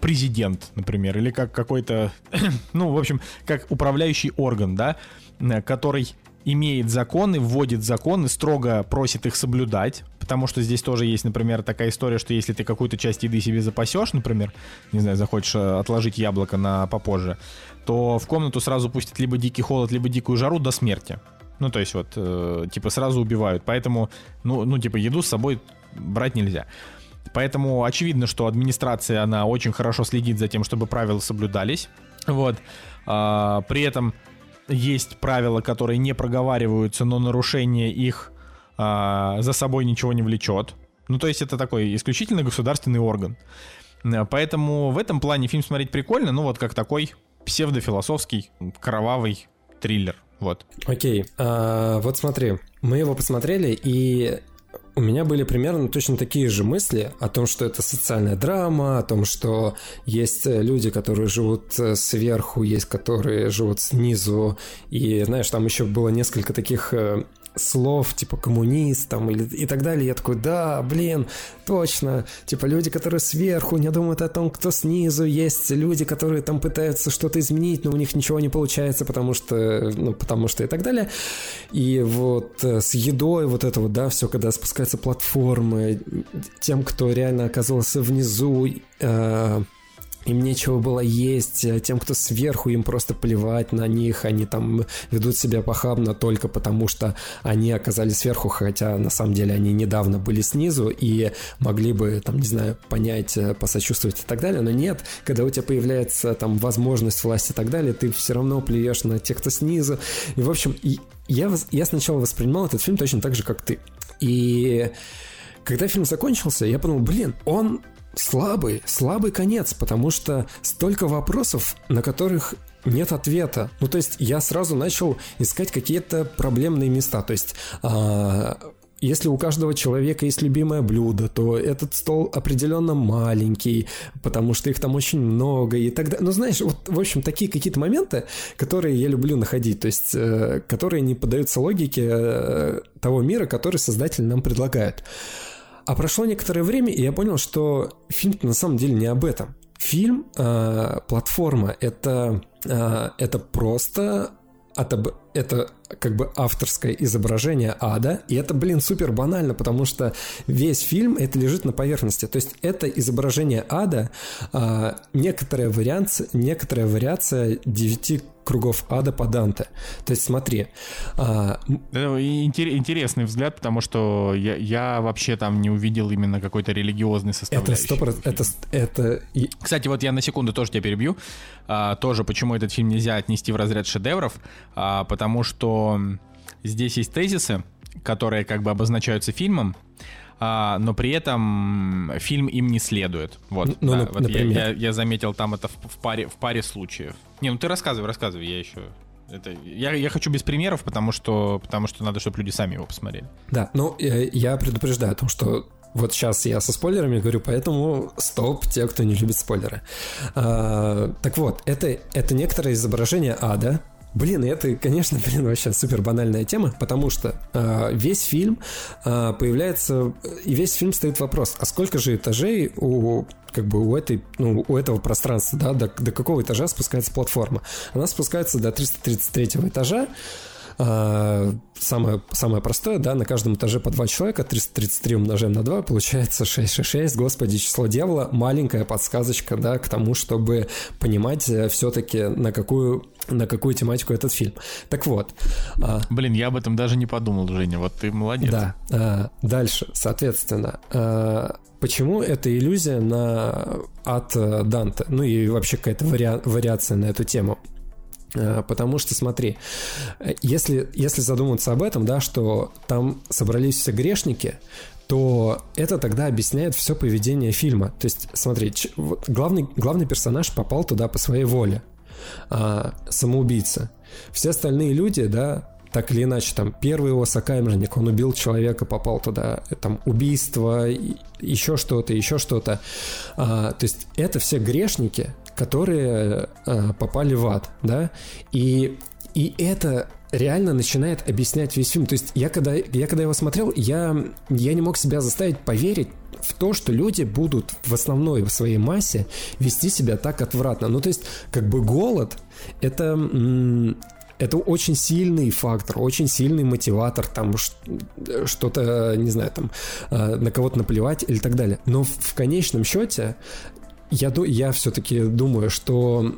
президент, например, или как какой-то, [CLEARS THROAT] ну, в общем, как управляющий орган, да, который имеет законы, вводит законы, строго просит их соблюдать, потому что здесь тоже есть, например, такая история, что если ты какую-то часть еды себе запасешь, например, не знаю, захочешь э, отложить яблоко на попозже, то в комнату сразу пустят либо дикий холод, либо дикую жару до смерти. Ну, то есть вот, э, типа, сразу убивают. Поэтому, ну, ну, типа, еду с собой брать нельзя. Поэтому очевидно, что администрация, она очень хорошо следит за тем, чтобы правила соблюдались. Вот. А, при этом есть правила, которые не проговариваются, но нарушение их а, за собой ничего не влечет. Ну, то есть это такой исключительно государственный орган. Э, поэтому в этом плане фильм смотреть прикольно, ну вот как такой псевдофилософский, кровавый триллер. Вот. Окей, а, вот смотри, мы его посмотрели, и у меня были примерно точно такие же мысли о том, что это социальная драма, о том, что есть люди, которые живут э, сверху, есть которые живут снизу. И, знаешь, там еще было несколько таких э, слов, типа коммунист там или, и так далее. Я такой, да, блин, точно. Типа люди, которые сверху не думают о том, кто снизу. Есть люди, которые там пытаются что-то изменить, но у них ничего не получается, потому что, ну, потому что и так далее. И вот э, с едой вот это вот, да, все, когда спускаются платформы, тем, кто реально оказывался внизу, э, им нечего было есть, э, тем, кто сверху, им просто плевать на них, они там ведут себя похабно только потому, что они оказались сверху, хотя на самом деле они недавно были снизу и могли бы, там, не знаю, понять, э, посочувствовать и так далее, но нет, когда у тебя появляется там возможность власти и так далее, ты все равно плюешь на тех, кто снизу, и в общем, я, я сначала воспринимал этот фильм точно так же, как ты, и когда фильм закончился, я подумал, блин, он слабый, слабый конец, потому что столько вопросов, на которых нет ответа. Ну, то есть я сразу начал искать какие-то проблемные места. То есть а, если у каждого человека есть любимое блюдо, то этот стол определенно маленький, потому что их там очень много и так далее. Ну, знаешь, вот, в общем, такие какие-то моменты, которые я люблю находить, то есть, э, которые не поддаются логике э, того мира, который создатель нам предлагает. А прошло некоторое время, и я понял, что фильм на самом деле не об этом. Фильм, э, платформа, это, э, это просто это, это как бы авторское изображение ада, и это, блин, супер банально, потому что весь фильм это лежит на поверхности. То есть это изображение ада, а, некоторая вариация, некоторая вариация девяти кругов ада по Данте. То есть смотри. А... Интересный взгляд, потому что я, я вообще там не увидел именно какой-то религиозный составляющий. Это 100%. Это, это... Кстати, вот я на секунду тоже тебя перебью. А, тоже почему этот фильм нельзя отнести в разряд шедевров, а, потому что здесь есть тезисы, которые как бы обозначаются фильмом, а, но при этом фильм им не следует. Вот, ну, да, вот я, я, я заметил там это в, в, паре, в паре случаев. Не, ну ты рассказывай, рассказывай, я еще... Это, я, я хочу без примеров, потому что, потому что надо, чтобы люди сами его посмотрели. Да, ну я, я предупреждаю о том, что вот сейчас я со спойлерами говорю, поэтому стоп, те, кто не любит спойлеры. А, так вот, это, это некоторое изображение ада, Блин, это, конечно, [LAUGHS] блин, вообще супер банальная тема, потому что э, весь фильм э, появляется, и весь фильм стоит вопрос, а сколько же этажей у как бы у этой, ну, у этого пространства, да, до, до какого этажа спускается платформа? Она спускается до 333 этажа, а, самое, самое простое, да, на каждом этаже по два человека, 333 умножаем на 2, получается 666, господи, число дьявола, маленькая подсказочка, да, к тому, чтобы понимать э, все-таки на какую на какую тематику этот фильм. Так вот. А, Блин, я об этом даже не подумал, Женя, вот ты молодец. Да. А, дальше, соответственно, почему эта иллюзия на от э, Данте, ну и вообще какая-то вари... вариация на эту тему. Потому что, смотри, если, если задуматься об этом, да, что там собрались все грешники, то это тогда объясняет все поведение фильма. То есть, смотри, главный, главный персонаж попал туда по своей воле, а, самоубийца. Все остальные люди, да, так или иначе, там, первый его сокамерник, он убил человека, попал туда, там, убийство, еще что-то, еще что-то. А, то есть это все грешники, которые э, попали в ад, да, и, и это реально начинает объяснять весь фильм. То есть я когда, я когда его смотрел, я, я не мог себя заставить поверить в то, что люди будут в основной в своей массе вести себя так отвратно. Ну, то есть, как бы голод — это это очень сильный фактор, очень сильный мотиватор, там что-то, не знаю, там э, на кого-то наплевать или так далее. Но в конечном счете я, я все-таки думаю, что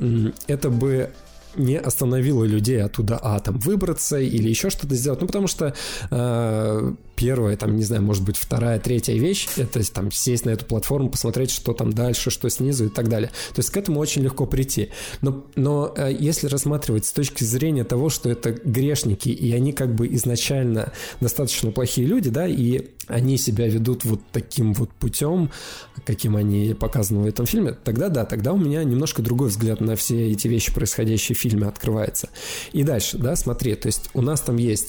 это бы не остановило людей оттуда, а там выбраться или еще что-то сделать. Ну, потому что э, первая, там, не знаю, может быть, вторая, третья вещь, это там сесть на эту платформу, посмотреть, что там дальше, что снизу и так далее. То есть к этому очень легко прийти. Но, но э, если рассматривать с точки зрения того, что это грешники, и они как бы изначально достаточно плохие люди, да, и они себя ведут вот таким вот путем, каким они показаны в этом фильме, тогда да, тогда у меня немножко другой взгляд на все эти вещи, происходящие в фильме, открывается. И дальше, да, смотри, то есть у нас там есть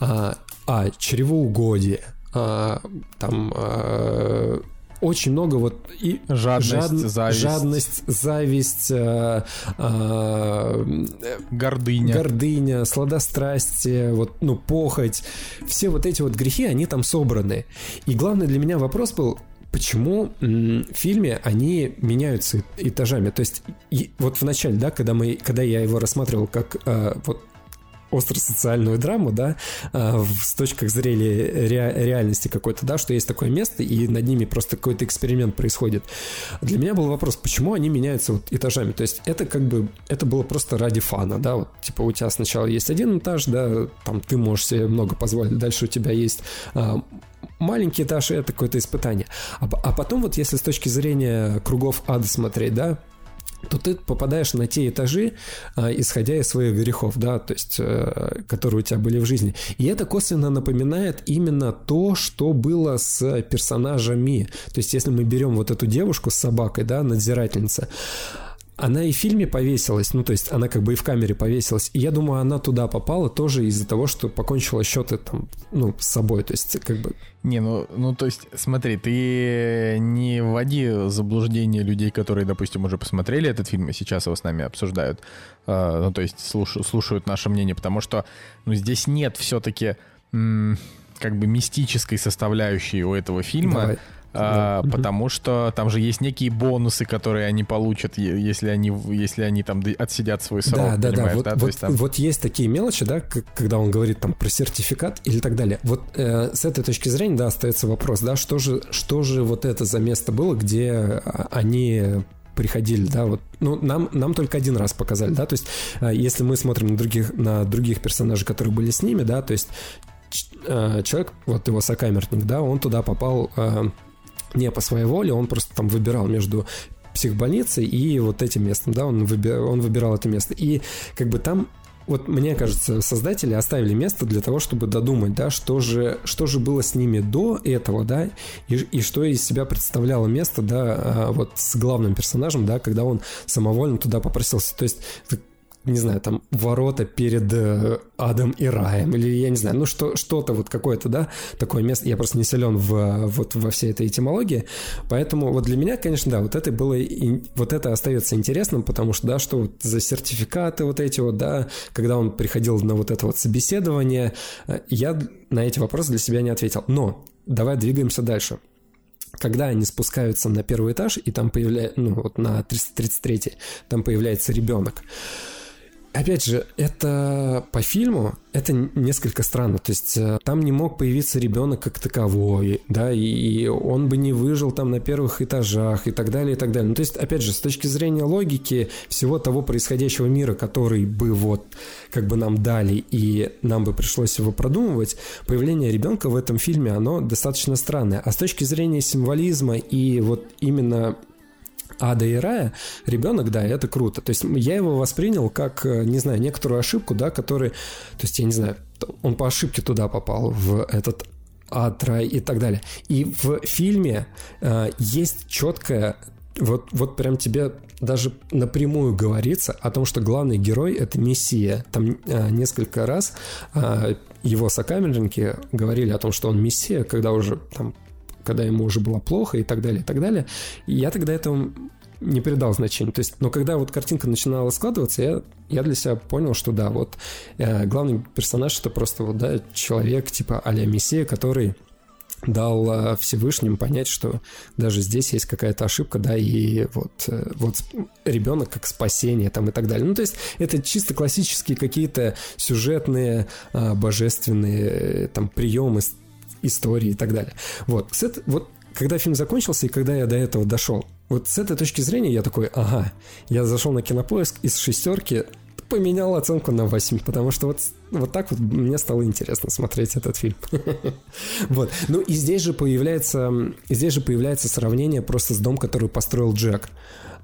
а, а чревоугодие, а, там а, очень много вот и жадность, жад, зависть, жадность, зависть, э, э, гордыня, гордыня, сладострастие, вот ну похоть, все вот эти вот грехи, они там собраны. И главный для меня вопрос был, почему в фильме они меняются этажами. То есть и, вот в начале, да, когда мы, когда я его рассматривал как э, вот остросоциальную драму, да, э, с точки зрения ре, реальности какой-то, да, что есть такое место, и над ними просто какой-то эксперимент происходит. Для меня был вопрос, почему они меняются вот этажами? То есть это как бы, это было просто ради фана, да, вот, типа у тебя сначала есть один этаж, да, там ты можешь себе много позволить, дальше у тебя есть а, маленький этаж, это какое-то испытание. А, а потом вот если с точки зрения кругов ада смотреть, да, то ты попадаешь на те этажи, э, исходя из своих грехов, да, то есть, э, которые у тебя были в жизни. И это косвенно напоминает именно то, что было с персонажами. То есть, если мы берем вот эту девушку с собакой, да, надзирательница, она и в фильме повесилась, ну, то есть она как бы и в камере повесилась. И я думаю, она туда попала тоже из-за того, что покончила счеты там, ну, с собой, то есть как бы... Не, ну, ну, то есть, смотри, ты не вводи заблуждение людей, которые, допустим, уже посмотрели этот фильм и сейчас его с нами обсуждают, э, ну, то есть слушают, слушают наше мнение, потому что, ну, здесь нет все-таки как бы мистической составляющей у этого фильма. Давай. А, да. потому что там же есть некие бонусы, которые они получат, если они, если они там отсидят свой срок. Да, да, да. Вот, да? Вот, есть, там... вот есть такие мелочи, да, когда он говорит там про сертификат или так далее. Вот э, с этой точки зрения, да, остается вопрос, да, что же, что же вот это за место было, где а, они приходили, да, вот, ну, нам, нам только один раз показали, да, то есть, э, если мы смотрим на других, на других персонажей, которые были с ними, да, то есть, э, человек, вот его сокамерник, да, он туда попал э, не по своей воле, он просто там выбирал между психбольницей и вот этим местом, да, он, выбир, он выбирал это место. И как бы там вот мне кажется, создатели оставили место для того, чтобы додумать, да, что же, что же было с ними до этого, да, и, и что из себя представляло место, да, а, вот с главным персонажем, да, когда он самовольно туда попросился. То есть не знаю, там, ворота перед э, адом и раем, или я не знаю, ну что, что-то вот какое-то, да, такое место, я просто не силен в, вот во всей этой этимологии, поэтому вот для меня, конечно, да, вот это было, и, вот это остается интересным, потому что, да, что вот за сертификаты вот эти вот, да, когда он приходил на вот это вот собеседование, э, я на эти вопросы для себя не ответил, но давай двигаемся дальше. Когда они спускаются на первый этаж, и там появляется, ну вот на 333, там появляется ребенок опять же, это по фильму, это несколько странно. То есть э, там не мог появиться ребенок как таковой, да, и он бы не выжил там на первых этажах и так далее, и так далее. Ну, то есть, опять же, с точки зрения логики всего того происходящего мира, который бы вот как бы нам дали и нам бы пришлось его продумывать, появление ребенка в этом фильме, оно достаточно странное. А с точки зрения символизма и вот именно ада и рая, ребенок, да, это круто. То есть я его воспринял как, э, не знаю, некоторую ошибку, да, который, то есть я не знаю, он по ошибке туда попал, в этот ад, рай и так далее. И в фильме э, есть четкая вот, вот прям тебе даже напрямую говорится о том, что главный герой — это Мессия. Там э, несколько раз э, его сокамерники говорили о том, что он Мессия, когда уже там когда ему уже было плохо и так далее, и так далее. И я тогда этому не придал значения. То есть, но когда вот картинка начинала складываться, я, я для себя понял, что да, вот э, главный персонаж это просто вот, да, человек типа а-ля Мессия, который дал э, Всевышним понять, что даже здесь есть какая-то ошибка, да, и вот, э, вот ребенок как спасение там и так далее. Ну, то есть это чисто классические какие-то сюжетные, э, божественные э, там приемы истории и так далее. Вот, с вот когда фильм закончился и когда я до этого дошел, вот с этой точки зрения я такой, ага, я зашел на кинопоиск из шестерки поменял оценку на 8, потому что вот, вот так вот мне стало интересно смотреть этот фильм. [LAUGHS] Вот. Ну и здесь же появляется, здесь же появляется сравнение просто с дом, который построил Джек.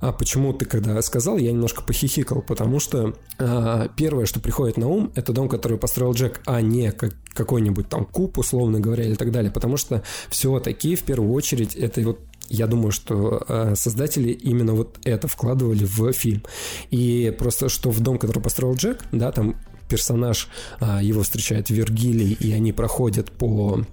А почему ты когда сказал, я немножко похихикал, потому что а, первое, что приходит на ум, это дом, который построил Джек, а не как, какой-нибудь там куб, условно говоря, или так далее, потому что все-таки в первую очередь это вот я думаю, что э, создатели именно вот это вкладывали в фильм. И просто что в дом, который построил Джек, да, там персонаж, э, его встречает Вергилий, и они проходят по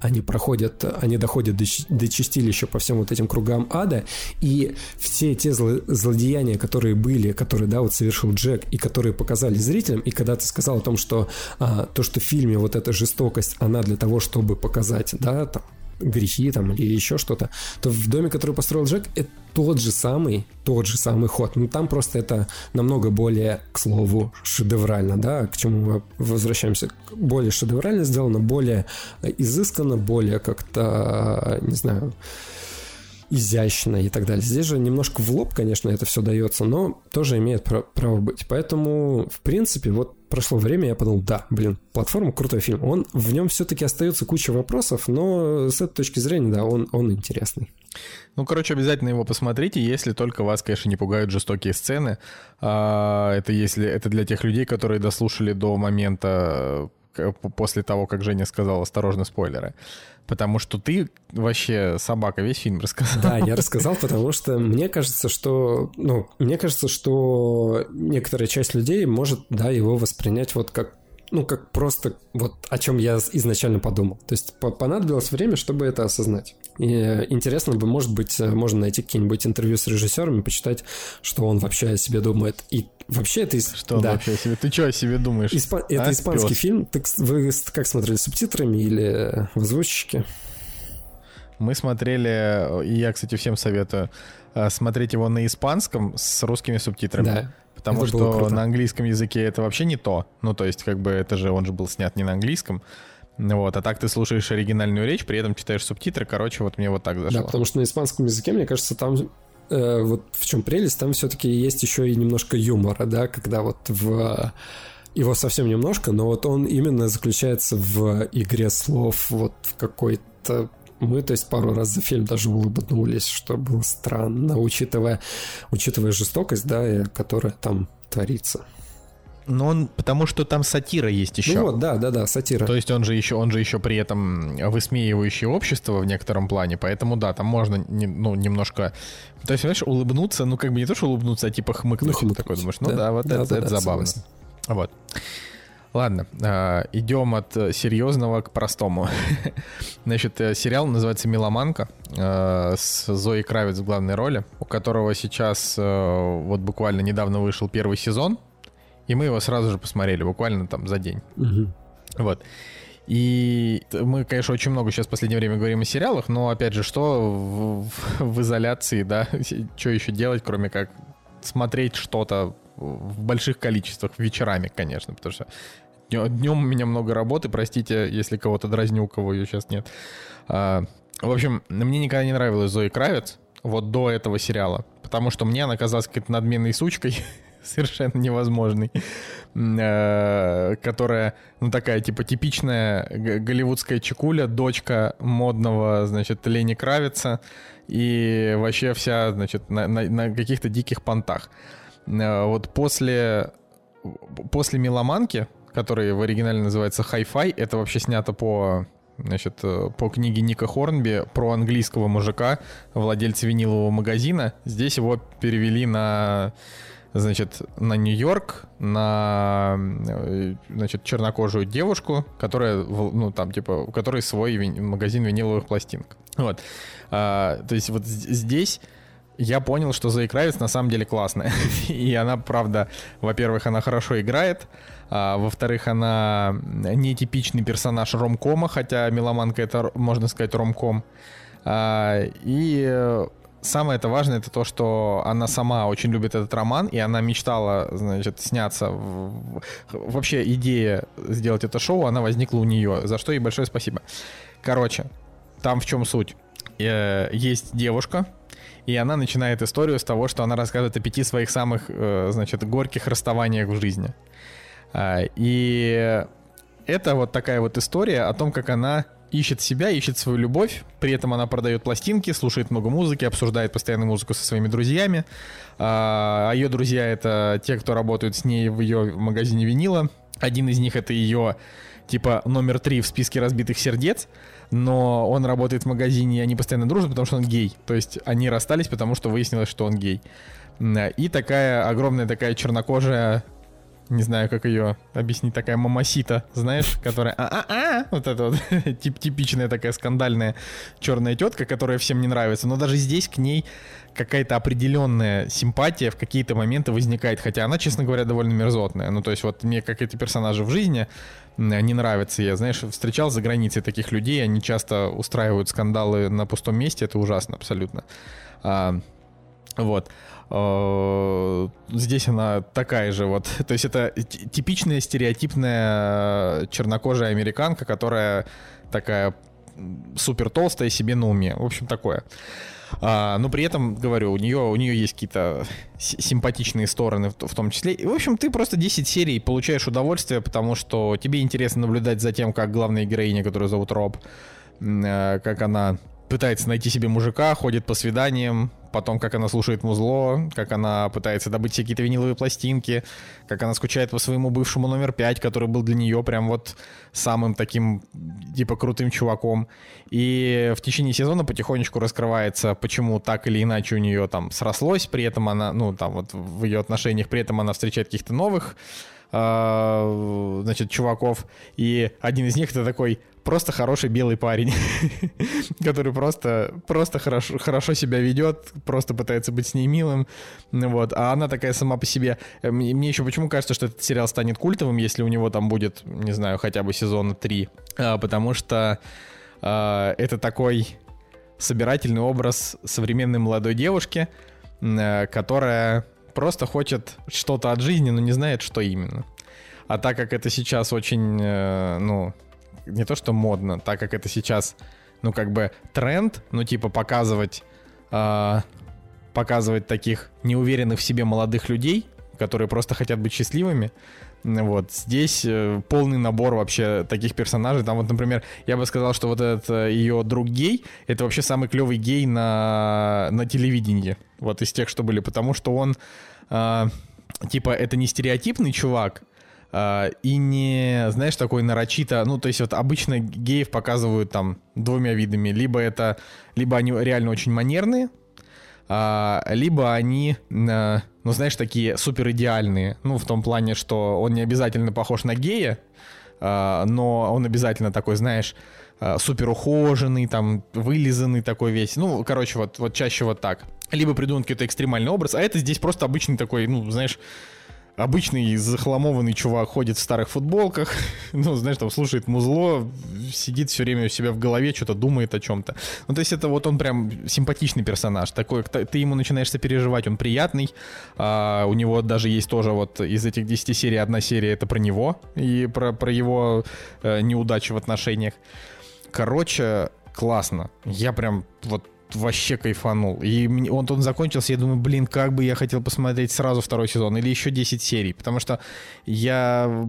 они проходят, они доходят до, до чистилища по всем вот этим кругам ада, и все те зло, злодеяния, которые были, которые, да, вот совершил Джек, и которые показали зрителям, и когда ты сказал о том, что а, то, что в фильме вот эта жестокость, она для того, чтобы показать, да, там, грехи там или еще что-то, то в доме, который построил Джек, это тот же самый, тот же самый ход. Но там просто это намного более, к слову, шедеврально, да, к чему мы возвращаемся. Более шедеврально сделано, более изысканно, более как-то, не знаю, изящно и так далее. Здесь же немножко в лоб, конечно, это все дается, но тоже имеет право быть. Поэтому, в принципе, вот прошло время, я подумал, да, блин, платформа крутой фильм. Он в нем все-таки остается куча вопросов, но с этой точки зрения, да, он, он интересный. Ну, короче, обязательно его посмотрите, если только вас, конечно, не пугают жестокие сцены. А, это если это для тех людей, которые дослушали до момента после того, как Женя сказал, осторожно, спойлеры. Потому что ты вообще собака весь фильм рассказал. Да, я рассказал, потому что мне кажется, что, ну, мне кажется, что некоторая часть людей может, да, его воспринять вот как ну, как просто вот о чем я изначально подумал. То есть понадобилось время, чтобы это осознать. И интересно бы, может быть, можно найти какие-нибудь интервью с режиссерами, почитать, что он вообще о себе думает. И вообще это... Что да. вообще о себе? Ты что о себе думаешь? Испа... Это а, испанский пёс? фильм. Ты, вы как смотрели, субтитрами или в озвучке? Мы смотрели, и я, кстати, всем советую, э, смотреть его на испанском с русскими субтитрами. Да. Потому это что на английском языке это вообще не то. Ну, то есть, как бы это же он же был снят не на английском. Вот, а так ты слушаешь оригинальную речь, при этом читаешь субтитры. Короче, вот мне вот так зашло. Да, потому что на испанском языке, мне кажется, там э, вот в чем прелесть, там все-таки есть еще и немножко юмора, да, когда вот в его совсем немножко, но вот он именно заключается в игре слов, вот в какой-то мы, то есть, пару раз за фильм даже улыбнулись, что было странно, учитывая, учитывая жестокость, да, которая там творится. Но он, потому что там сатира есть еще. Ну вот, да, да, да, сатира. То есть он же еще, он же еще при этом высмеивающий общество в некотором плане, поэтому да, там можно, не, ну, немножко, то есть, знаешь, улыбнуться, ну, как бы не то, что улыбнуться, а типа хмыкнуть. Ну, хмыкнуть. Такой думаешь, ну да, да вот да, это, да, это да, забавно. Согласен. Вот. Ладно, э, идем от серьезного к простому. [LAUGHS] Значит, э, сериал называется «Меломанка» э, с Зоей Кравец в главной роли, у которого сейчас вот буквально недавно вышел первый сезон, и мы его сразу же посмотрели, буквально там за день. Вот. И мы, конечно, очень много сейчас в последнее время говорим о сериалах, но, опять же, что в, в, в изоляции, да, [LAUGHS] что еще делать, кроме как смотреть что-то в больших количествах вечерами, конечно, потому что днем у меня много работы, простите, если кого-то дразню, у кого ее сейчас нет. А, в общем, мне никогда не нравилась Зои Кравец, вот до этого сериала, потому что мне она казалась какой-то надменной сучкой, [LAUGHS] [LAUGHS] совершенно невозможной, э, которая, ну, такая, типа, типичная голливудская чекуля, дочка модного, значит, Лени Кравица, и вообще вся, значит, на, на, на каких-то диких понтах. Э, вот после, после «Меломанки», который в оригинале называется «Hi-Fi», это вообще снято по значит, э, по книге Ника Хорнби про английского мужика, владельца винилового магазина. Здесь его перевели на значит, на Нью-Йорк, на, э, значит, чернокожую девушку, которая, ну, там, типа, у которой свой вин- магазин виниловых пластинок. Вот. А, то есть вот здесь я понял, что Зои Кравец на самом деле классная. [LAUGHS] И она, правда, во-первых, она хорошо играет, а, во-вторых, она нетипичный персонаж ромкома, хотя Меломанка это, можно сказать, ромком. А, и самое это важное это то, что она сама очень любит этот роман, и она мечтала, значит, сняться. В... Вообще идея сделать это шоу, она возникла у нее, за что ей большое спасибо. Короче, там в чем суть? Э, есть девушка, и она начинает историю с того, что она рассказывает о пяти своих самых, э, значит, горьких расставаниях в жизни. А, и это вот такая вот история о том, как она ищет себя, ищет свою любовь, при этом она продает пластинки, слушает много музыки, обсуждает постоянно музыку со своими друзьями. А, а ее друзья это те, кто работают с ней в ее магазине винила. Один из них это ее типа номер три в списке разбитых сердец, но он работает в магазине, и они постоянно дружат, потому что он гей. То есть они расстались, потому что выяснилось, что он гей. И такая огромная такая чернокожая не знаю, как ее объяснить, такая мамасита, знаешь, которая а-а-а, вот это вот [LAUGHS] тип типичная такая скандальная черная тетка, которая всем не нравится. Но даже здесь к ней какая-то определенная симпатия в какие-то моменты возникает, хотя она, честно говоря, довольно мерзотная. Ну, то есть вот мне как эти персонажи в жизни не нравятся. Я, знаешь, встречал за границей таких людей, они часто устраивают скандалы на пустом месте, это ужасно абсолютно. Вот. А, здесь она такая же вот. [LAUGHS] То есть это типичная стереотипная чернокожая американка, которая такая супер толстая себе на уме. В общем, такое. А, но при этом, говорю, у нее, у нее есть какие-то симпатичные стороны в, в том числе. И, в общем, ты просто 10 серий получаешь удовольствие, потому что тебе интересно наблюдать за тем, как главная героиня, которую зовут Роб, э, как она пытается найти себе мужика, ходит по свиданиям, потом как она слушает музло, как она пытается добыть все какие-то виниловые пластинки, как она скучает по своему бывшему номер 5, который был для нее прям вот самым таким, типа, крутым чуваком. И в течение сезона потихонечку раскрывается, почему так или иначе у нее там срослось, при этом она, ну, там вот в ее отношениях, при этом она встречает каких-то новых а, значит, чуваков, и один из них это такой просто хороший белый парень, [LAUGHS] который просто, просто хорошо, хорошо себя ведет, просто пытается быть с ней милым, вот, а она такая сама по себе. Э, мне, еще почему кажется, что этот сериал станет культовым, если у него там будет, не знаю, хотя бы сезона 3, а, потому что а, это такой собирательный образ современной молодой девушки, а, которая просто хочет что-то от жизни, но не знает, что именно. А так как это сейчас очень, э, ну, не то что модно, так как это сейчас, ну, как бы тренд, ну, типа показывать, э, показывать таких неуверенных в себе молодых людей, которые просто хотят быть счастливыми, вот, здесь э, полный набор вообще таких персонажей. Там вот, например, я бы сказал, что вот этот э, ее друг гей, это вообще самый клевый гей на, на телевидении. Вот из тех, что были, потому что он, э, типа, это не стереотипный чувак, э, и не, знаешь, такой нарочито, ну, то есть вот обычно геев показывают там двумя видами. Либо это, либо они реально очень манерные, а, либо они, а, ну, знаешь, такие супер идеальные, ну, в том плане, что он не обязательно похож на гея, а, но он обязательно такой, знаешь, супер ухоженный, там, вылизанный такой весь. Ну, короче, вот, вот чаще вот так. Либо придуман какой-то экстремальный образ, а это здесь просто обычный такой, ну, знаешь, обычный захламованный чувак ходит в старых футболках, [LAUGHS] ну, знаешь, там слушает музло, сидит все время у себя в голове, что-то думает о чем-то. Ну, то есть это вот он прям симпатичный персонаж, такой, ты ему начинаешь сопереживать, он приятный, а, у него даже есть тоже вот из этих 10 серий одна серия это про него и про, про его э, неудачи в отношениях. Короче, классно. Я прям вот вообще кайфанул. И он, он закончился, я думаю, блин, как бы я хотел посмотреть сразу второй сезон или еще 10 серий, потому что я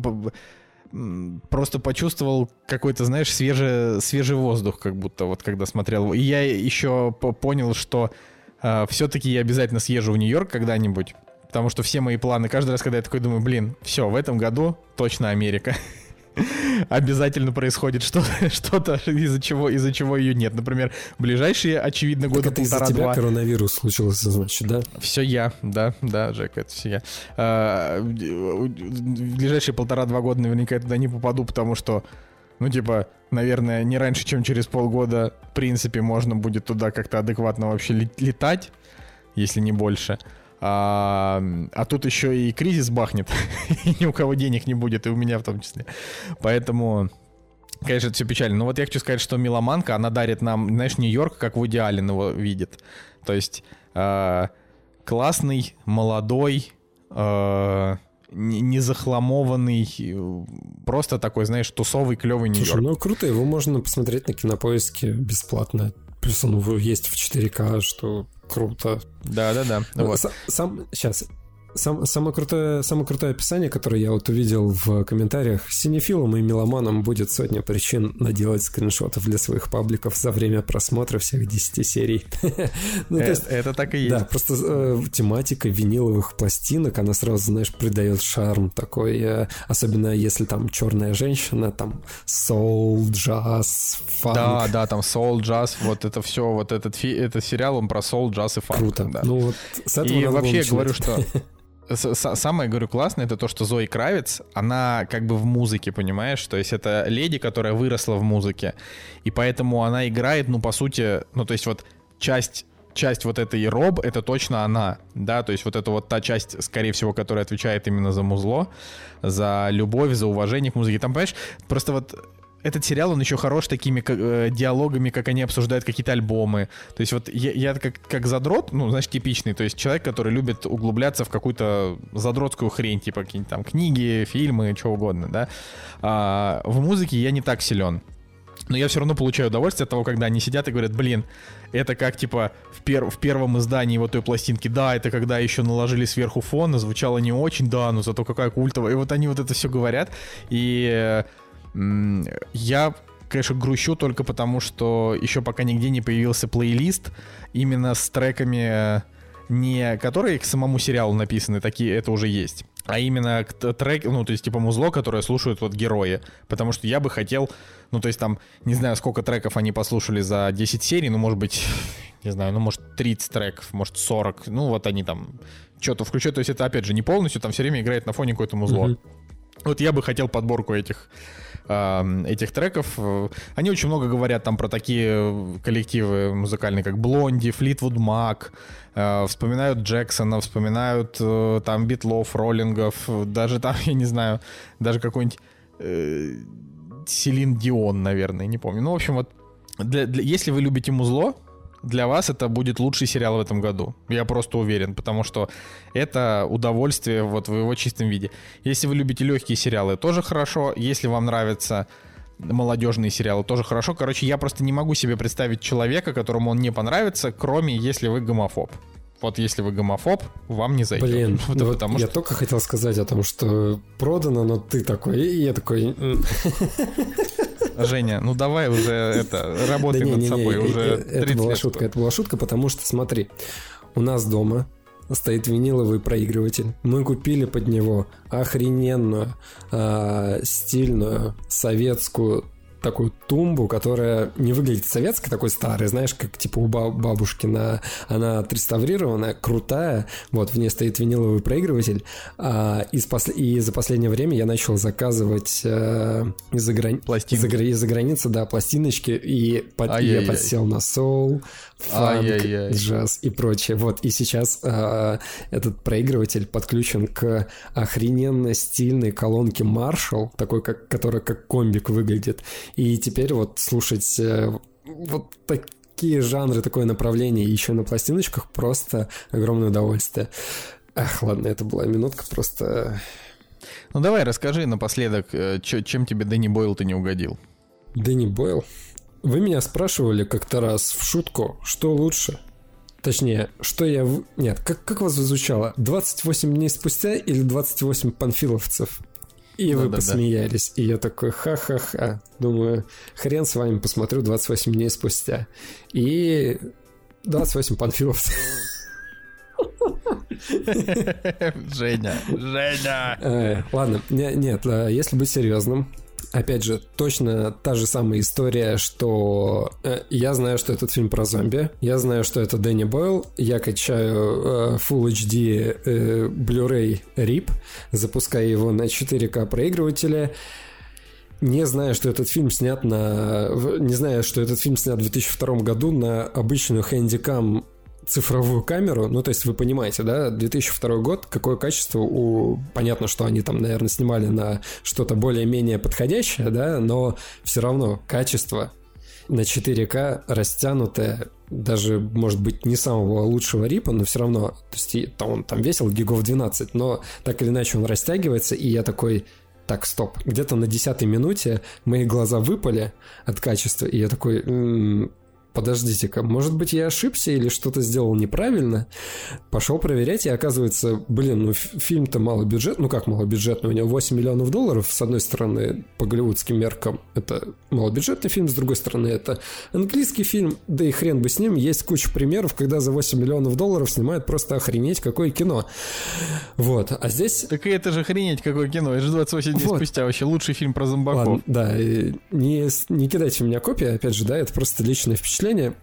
просто почувствовал какой-то, знаешь, свежий, свежий воздух, как будто вот когда смотрел. И я еще понял, что э, все-таки я обязательно съезжу в Нью-Йорк когда-нибудь, потому что все мои планы, каждый раз, когда я такой думаю, блин, все, в этом году точно Америка. [LAUGHS] обязательно происходит что-то, [LAUGHS] что-то из-за чего, из-за чего ее нет. Например, ближайшие, очевидно, года так это из-за тебя два... коронавирус случился, значит, да? Все я, да, да, Джек, это все я. А, в ближайшие полтора-два года наверняка я туда не попаду, потому что ну, типа, наверное, не раньше, чем через полгода, в принципе, можно будет туда как-то адекватно вообще летать, если не больше. А, а тут еще и кризис бахнет, [LAUGHS] и ни у кого денег не будет, и у меня в том числе. Поэтому, конечно, это все печально. Но вот я хочу сказать, что Миломанка, она дарит нам, знаешь, Нью-Йорк, как Вуди Аллен его видит. То есть э, классный, молодой, э, не захламованный, просто такой, знаешь, тусовый, клевый Нью-Йорк. Слушай, ну круто, его можно посмотреть на кинопоиске бесплатно. Плюс он есть в 4К, что круто. Да-да-да. Вот. Сам, сейчас, сам, самое, крутое, самое крутое описание, которое я вот увидел в комментариях, синефилам и меломанам будет сотня причин наделать скриншотов для своих пабликов за время просмотра всех 10 серий. [LAUGHS] ну, это, есть, это так и есть. Да, просто э, тематика виниловых пластинок, она сразу, знаешь, придает шарм такой, э, особенно если там черная женщина, там soul, джаз, фанк. Да, да, там soul, джаз, вот это все, вот этот, этот сериал, он про soul, джаз и фанк. Круто. Да. Ну вот с этого И вообще говорю, что [LAUGHS] самое, говорю, классное, это то, что Зои Кравец, она как бы в музыке, понимаешь? То есть это леди, которая выросла в музыке, и поэтому она играет, ну, по сути, ну, то есть вот часть часть вот этой роб, это точно она, да, то есть вот это вот та часть, скорее всего, которая отвечает именно за музло, за любовь, за уважение к музыке. Там, понимаешь, просто вот этот сериал, он еще хорош такими э, диалогами, как они обсуждают какие-то альбомы. То есть вот я, я как, как задрот, ну, знаешь, типичный, то есть человек, который любит углубляться в какую-то задротскую хрень, типа какие-нибудь там книги, фильмы, что угодно, да. А, в музыке я не так силен. Но я все равно получаю удовольствие от того, когда они сидят и говорят, блин, это как, типа, в, пер в первом издании вот той пластинки, да, это когда еще наложили сверху фон, звучало не очень, да, но зато какая культовая. И вот они вот это все говорят, и я конечно, грущу только потому, что еще пока нигде не появился плейлист именно с треками, не которые к самому сериалу написаны, такие это уже есть, а именно трек, ну, то есть типа музло, которое слушают вот герои. Потому что я бы хотел, ну, то есть там, не знаю, сколько треков они послушали за 10 серий, ну, может быть, [LAUGHS] не знаю, ну, может, 30 треков, может, 40, ну, вот они там что-то включают, то есть это, опять же, не полностью, там все время играет на фоне какое-то музло. Mm-hmm. Вот я бы хотел подборку этих этих треков. Они очень много говорят там про такие коллективы музыкальные, как Блонди, Флитвуд Мак, э, вспоминают Джексона, вспоминают э, там Битлов, Роллингов, даже там, [LAUGHS] я не знаю, даже какой-нибудь э, Селин Дион, наверное, не помню. Ну, в общем, вот для, для, если вы любите музло, для вас это будет лучший сериал в этом году. Я просто уверен, потому что это удовольствие вот в его чистом виде. Если вы любите легкие сериалы, тоже хорошо. Если вам нравятся молодежные сериалы, тоже хорошо. Короче, я просто не могу себе представить человека, которому он не понравится, кроме если вы гомофоб. Вот если вы гомофоб, вам не зайдет. Блин, ну вот потому я что... только хотел сказать о том, что продано, но ты такой, и я такой... Женя, ну давай уже это, работай над собой. уже это была шутка, это была шутка, потому что, смотри, у нас дома стоит виниловый проигрыватель. Мы купили под него охрененную, э, стильную советскую такую тумбу, которая не выглядит советской, такой старой, знаешь, как типа у бабушки, на, она отреставрированная, крутая, вот, в ней стоит виниловый проигрыватель, а, из посл... и за последнее время я начал заказывать э, из-за грани... из-за, из-за границы, да, пластиночки, и под... я подсел на соул, фанк, джаз и прочее, вот, и сейчас э, этот проигрыватель подключен к охрененно стильной колонке Marshall, такой, как, которая как комбик выглядит, и теперь вот слушать э, вот такие жанры, такое направление еще на пластиночках просто огромное удовольствие. Ах, ладно, это была минутка, просто... Ну давай, расскажи напоследок, э, чем тебе Дэнни Бойл ты не угодил? Дэнни Бойл? Вы меня спрашивали как-то раз в шутку, что лучше? Точнее, что я... Нет, как, как вас звучало? 28 дней спустя или 28 панфиловцев? И вы посмеялись. И я такой, ха-ха-ха. Думаю, хрен с вами, посмотрю 28 дней спустя. И 28 панфиловцев. [LAUGHS] Женя, Женя. Э, ладно, нет, э, если быть серьезным, опять же, точно та же самая история, что э, я знаю, что этот фильм про зомби, я знаю, что это Дэнни Бойл, я качаю э, Full HD э, Blu-ray RIP, запускаю его на 4К проигрывателе, не знаю, что этот фильм снят на... Не знаю, что этот фильм снят в 2002 году на обычную хэндикам цифровую камеру, ну, то есть вы понимаете, да, 2002 год, какое качество у... Понятно, что они там, наверное, снимали на что-то более-менее подходящее, да, но все равно качество на 4К растянутое, даже, может быть, не самого лучшего рипа, но все равно, то есть там, он там весил гигов 12, но так или иначе он растягивается, и я такой, так, стоп, где-то на десятой минуте мои глаза выпали от качества, и я такой, м-м, подождите-ка, может быть, я ошибся или что-то сделал неправильно? Пошел проверять, и оказывается, блин, ну фильм-то мало бюджет, ну как мало бюджетный, у него 8 миллионов долларов, с одной стороны, по голливудским меркам, это малобюджетный фильм, с другой стороны, это английский фильм, да и хрен бы с ним, есть куча примеров, когда за 8 миллионов долларов снимают просто охренеть какое кино. Вот, а здесь... Так и это же охренеть какое кино, это же 28 дней вот. спустя вообще лучший фильм про зомбаков. Ладно, да, не, не кидайте у меня копии, опять же, да, это просто личное впечатление впечатление.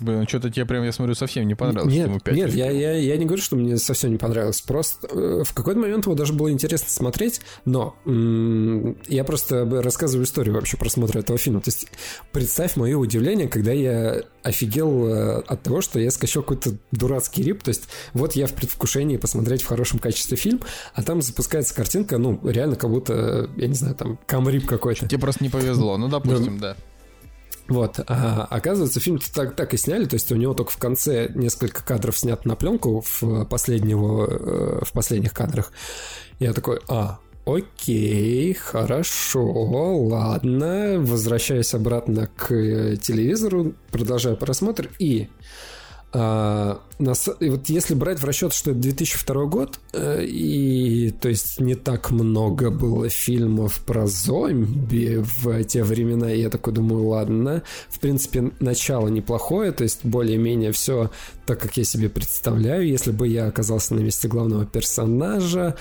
Блин, ну что-то тебе прям, я смотрю, совсем не понравилось. Нет, ему 5 нет я, я, я не говорю, что мне совсем не понравилось. Просто э, в какой-то момент его даже было интересно смотреть, но м- я просто рассказываю историю вообще просмотра этого фильма. То есть представь мое удивление, когда я офигел э, от того, что я скачал какой-то дурацкий рип. То есть вот я в предвкушении посмотреть в хорошем качестве фильм, а там запускается картинка, ну, реально как будто, я не знаю, там, камрип какой-то. Тебе просто не повезло, ну, допустим, да. Вот, а, оказывается, фильм так, так и сняли, то есть у него только в конце несколько кадров снято на пленку в, последнего, э, в последних кадрах. Я такой, а, окей, хорошо, ладно, возвращаюсь обратно к э, телевизору, продолжаю просмотр и а, нас, и вот если брать в расчет, что это 2002 год, э, и то есть не так много было фильмов про зомби в те времена, я такой думаю, ладно, в принципе, начало неплохое, то есть более-менее все так, как я себе представляю, если бы я оказался на месте главного персонажа,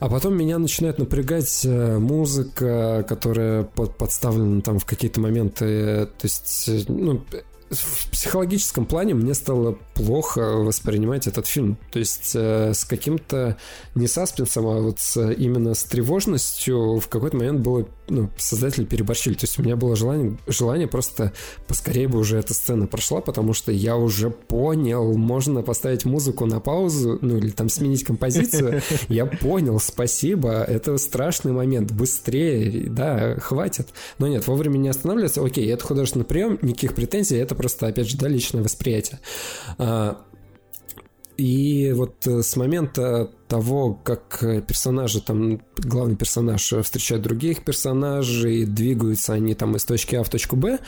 а потом меня начинает напрягать э, музыка, которая под, подставлена там в какие-то моменты. То есть, э, ну, в психологическом плане мне стало плохо воспринимать этот фильм. То есть э, с каким-то не саспенсом, а вот с, именно с тревожностью в какой-то момент было, ну, создатели переборщили. То есть у меня было желание, желание просто поскорее бы уже эта сцена прошла, потому что я уже понял, можно поставить музыку на паузу, ну или там сменить композицию. [LAUGHS] Я понял, спасибо, это страшный момент, быстрее, да, хватит. Но нет, вовремя не останавливаться, окей, это художественный прием, никаких претензий, это просто, опять же, да, личное восприятие. А, и вот э, с момента того, как персонажи, там, главный персонаж встречает других персонажей, двигаются они там из точки А в точку Б,